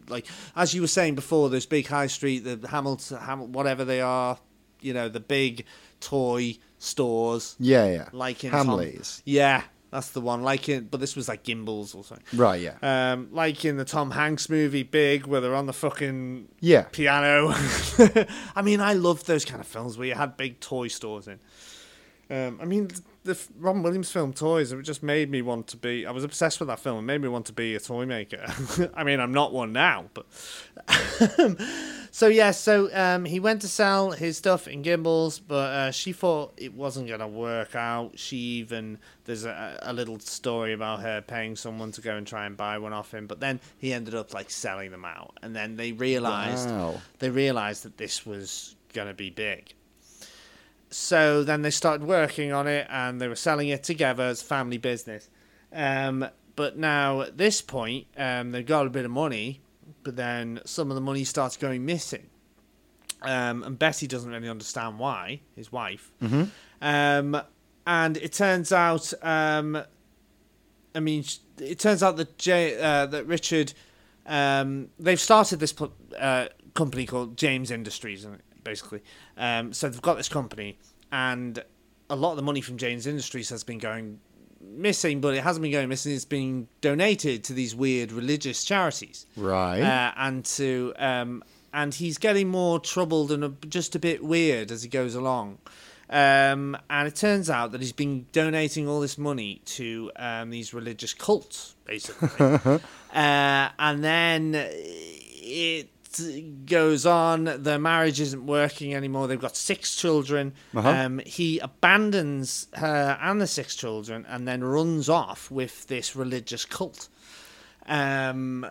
like as you were saying before, those big high street, the Hamilton, Hamil- whatever they are, you know, the big toy stores, Yeah, yeah. like in Hamleys. Tom- yeah, that's the one. Like in, but this was like Gimbels or something. Right, yeah. Um, like in the Tom Hanks movie Big, where they're on the fucking Yeah. piano. I mean, I loved those kind of films where you had big toy stores in. Um, I mean, the Ron Williams film Toys, it just made me want to be. I was obsessed with that film. It made me want to be a toy maker. I mean, I'm not one now, but. so, yeah, so um, he went to sell his stuff in Gimbels, but uh, she thought it wasn't going to work out. She even. There's a, a little story about her paying someone to go and try and buy one off him, but then he ended up like selling them out. And then they realized Wow. they realized that this was going to be big. So then they started working on it and they were selling it together as family business. Um, but now at this point, um, they've got a bit of money, but then some of the money starts going missing. Um, and Bessie doesn't really understand why, his wife. Um, and it turns out, um, I mean, it turns out that Jay, uh, that Richard, um, they've started this uh, company called James Industries, and basically, um, so they've got this company, and a lot of the money from James Industries has been going missing, but it hasn't been going missing. It's been donated to these weird religious charities, Right. uh, and to um, and he's getting more troubled and a, just a bit weird as he goes along. Um, and it turns out that he's been donating all this money to um, these religious cults, basically. uh, and then it goes on. The marriage isn't working anymore. They've got six children. Uh-huh. Um, he abandons her and the six children and then runs off with this religious cult. Um,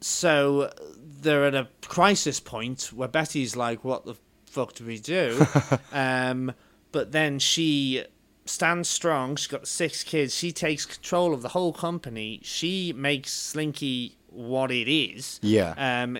so they're at a crisis point where Betty's like, "What the fuck do we do?" um, but then she stands strong. She's got six kids. She takes control of the whole company. She makes Slinky what it is. Yeah. Um,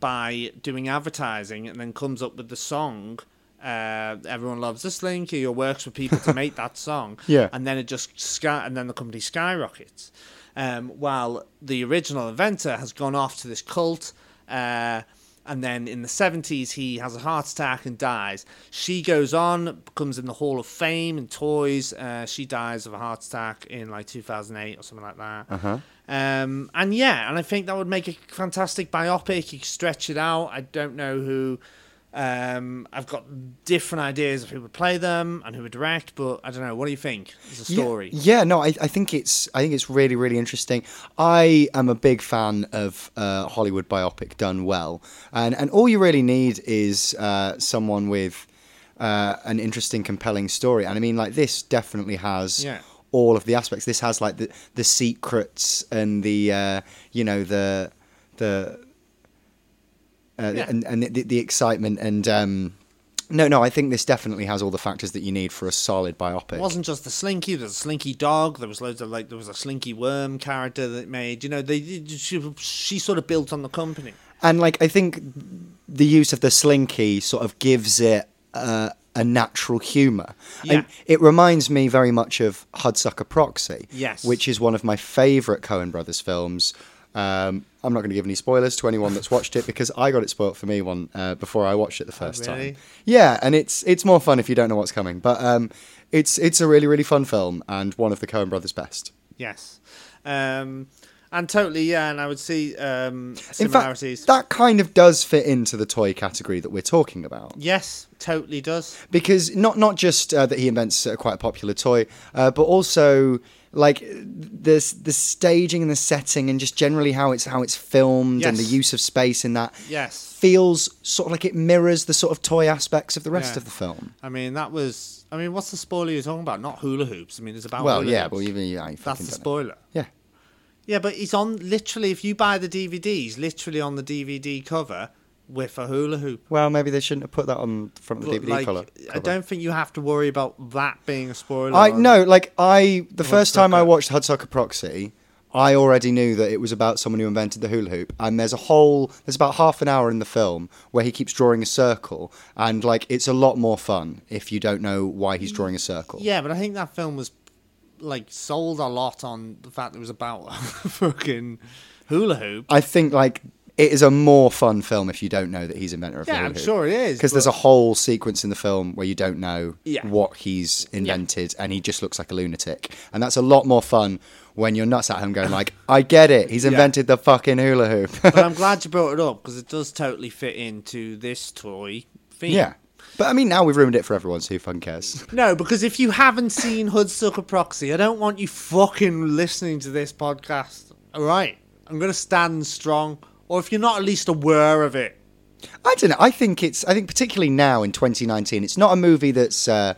by doing advertising, and then comes up with the song. Uh, everyone loves the Slinky, or works with people to make that song. Yeah. and then it just sky, and then the company skyrockets. Um, while the original inventor has gone off to this cult, uh, and then in the 70s he has a heart attack and dies. She goes on, becomes in the Hall of Fame in toys. Uh, she dies of a heart attack in like 2008 or something like that. Uh-huh. Um, and yeah, and I think that would make a fantastic biopic. You could stretch it out. I don't know who. Um, I've got different ideas of who would play them and who would direct, but I don't know. What do you think? As a Yeah- story. Yeah, no, I, I think it's I think it's really really interesting. I am a big fan of uh, Hollywood biopic done well, and and all you really need is uh, someone with uh, an interesting, compelling story. And I mean, like this definitely has. Yeah. All of the aspects. This has like the the secrets and the uh, you know the the uh, Yeah. and and the, the excitement and um, no no I think this definitely has all the factors that you need for a solid biopic. It wasn't just the Slinky. There was a Slinky dog. There was loads of like there was a Slinky worm character that made. You know, they she, she sort of built on the company. And like I think the use of the slinky sort of gives it uh, a natural humour. Yeah. And it reminds me very much of Hudsucker Proxy. Yes. Which is one of my favourite Coen Brothers films. Um, I'm not going to give any spoilers to anyone that's watched it because I got it spoiled for me one uh, before I watched it the first Oh, really? time. Yeah, and it's it's more fun if you don't know what's coming. But um, it's it's a really really fun film and one of the Coen Brothers' best. Yes, um, and totally yeah. And I would see um, In fact, similarities. that kind of does fit into the toy category that we're talking about. yes, totally does. because not not just uh, that he invents uh, quite a popular toy, uh, but also like the the staging and the setting and just generally how it's how it's filmed and the use of space in that Yes. feels sort of like it mirrors the sort of toy aspects of the rest Yeah. of the film. I mean, that was. I mean, what's the spoiler you're talking about? Not hula hoops. I mean, it's about. well, yeah, hoops. well, even yeah, that's the know. spoiler. Yeah, Yeah, but he's on literally. If you buy the DVDs, literally on the DVD cover with a hula hoop. well, maybe they shouldn't have put that on the front of the But, DVD like, color. I don't think you have to worry about that being a spoiler. I no, like I the first time I watched Hudsucker Proxy, I already knew that it was about someone who invented the hula hoop. And there's a whole there's about half an hour in the film where he keeps drawing a circle, and like it's a lot more fun if you don't know why he's drawing a circle. Yeah, but I think that film was like sold a lot on the fact that it was about fucking hula hoop. I think like it is a more fun film if you don't know that he's inventor of the Yeah, hula I'm hoop. sure it is. Because there's a whole sequence in the film where you don't know Yeah. what he's invented, and he just looks like a lunatic, and that's a lot more fun when you're nuts at home going like, "I get it, he's Yeah. invented the fucking hula hoop." but I'm glad you brought it up because it does totally fit into this toy theme. Yeah. But I mean, now we've ruined it for everyone, so who fucking cares? No, because if you haven't seen Hudsucker Proxy, I don't want you fucking listening to this podcast. All right, I'm gonna stand strong. Or if you're not at least aware of it, I don't know. I think it's. I think particularly now in 2019, it's not a movie that's. Uh,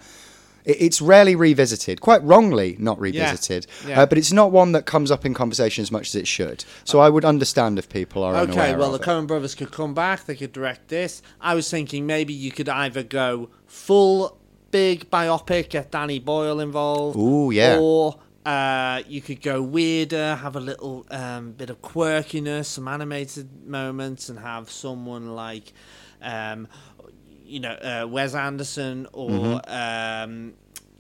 it's rarely revisited, quite wrongly not revisited. yeah. Uh, but it's not one that comes up in conversation as much as it should. So I would understand if people are Okay, well, the. Coen brothers could come back. They could direct this. I was thinking maybe you could either go full big biopic, get Danny Boyle involved. Ooh, yeah. Or uh, you could go weirder, have a little um, bit of quirkiness, some animated moments, and have someone like, um, you know, uh, Wes Anderson or. Mm-hmm. Um,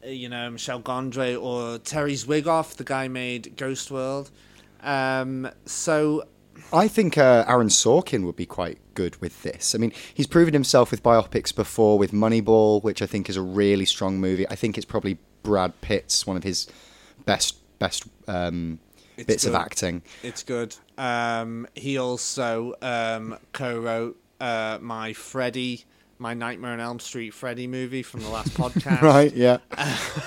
you know, Michel Gondry or Terry Zwigoff, the guy made Ghost World. Um, so I think uh, Aaron Sorkin would be quite good with this. I mean, he's proven himself with biopics before, with Moneyball, which I think is a really strong movie. I think it's probably Brad Pitt's one of his best best um, It's bits of acting. It's good. Um, he also um, co-wrote uh, my Freddy, my Nightmare on Elm Street Freddy movie from the last podcast. Right? Yeah.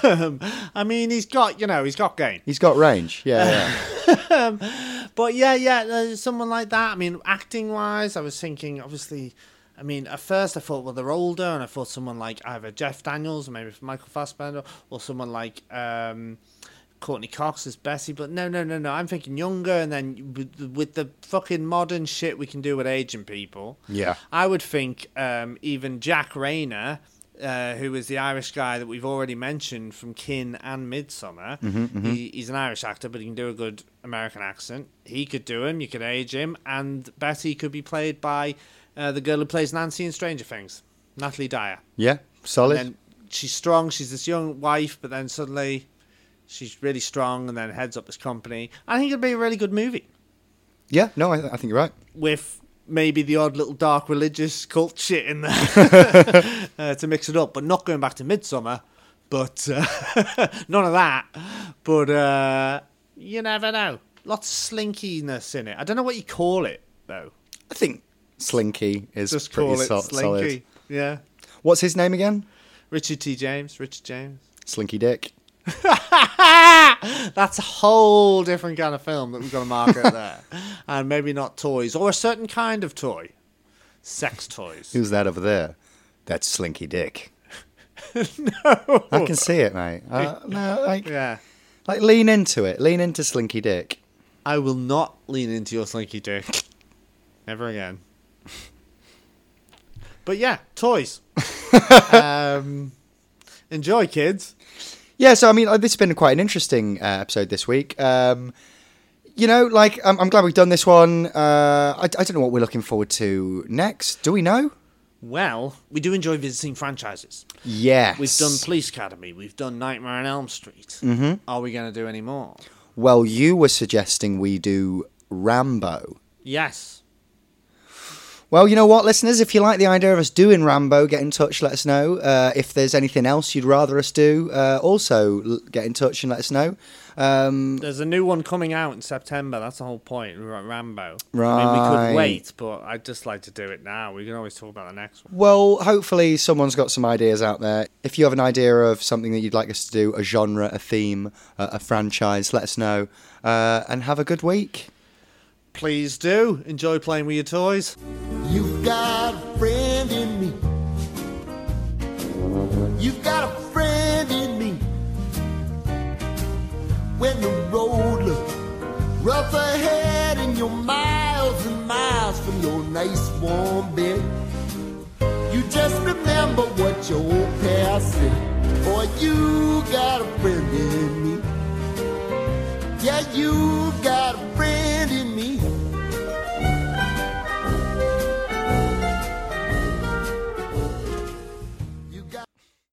Um, I mean, he's got you know he's got game. He's got range. Yeah. yeah. But yeah, yeah, uh, someone like that. I mean, acting wise, I was thinking obviously. I mean, at first I thought, well, they're older, and I thought someone like either Jeff Daniels or maybe Michael Fassbender or someone like um, Courteney Cox as Bessie. But no, no, no, no. I'm thinking younger, and then with, with the fucking modern shit we can do with aging people. Yeah. I would think um, even Jack Reynor, uh, who is the Irish guy that we've already mentioned from Kin and Midsommar, He, he's an Irish actor, but he can do a good American accent. He could do him. You could age him, and Bessie could be played by uh, the girl who plays Nancy in Stranger Things, Natalia Dyer. Yeah. Solid. And then she's strong. She's this young wife, but then suddenly she's really strong, and then heads up this company. I think it'd be a really good movie yeah. No, I, I think you're right. with maybe the odd little dark religious cult shit in there uh, to mix it up, but not going back to Midsommar. But uh, none of that. But uh, you never know. Lots of slinkiness in it. I don't know what you call it though. I think Slinky is Just pretty call it so- slinky. solid. Yeah. What's his name again? Richard T. James. Richard James. Slinky Dick. That's a whole different kind of film that we've got to market there, and maybe not toys or a certain kind of toy, sex toys. Who's that over there? That's Slinky Dick. no. I can see it, mate. Uh, no, like, Yeah. like lean into it. Lean into Slinky Dick. I will not lean into your slinky dick. Never again. But yeah, toys. um, enjoy, kids. Yeah, so I mean, uh, this has been quite an interesting uh, episode this week. Um, you know, like I'm, I'm glad we've done this one. Uh, I, I don't know what we're looking forward to next. Do we know? Well, we do enjoy visiting franchises. Yes, We've done Police Academy. We've done Nightmare on Elm Street. Mm-hmm. Are we going to do any more? Well, you were suggesting we do Rambo. Yes. Well, you know what, listeners? If you like the idea of us doing Rambo, get in touch. Let us know. Uh, if there's anything else you'd rather us do, uh, also l- get in touch and let us know. Um, There's a new one coming out in September. That's the whole point. Rambo. Right I mean, we could wait, but I'd just like to do it now. We can always talk about the next one. Well, hopefully someone's got some ideas out there. If you have an idea of something that you'd like us to do, a genre, a theme, a, a franchise, let us know. Uh, and have a good week. Please do. Enjoy playing with your toys. You've got a friend in me. You've got a friend in me. When the road looks rough ahead and you're miles and miles from your nice warm bed, you just remember what your old past said. Boy, you got a friend in me. Yeah, you got a friend in me.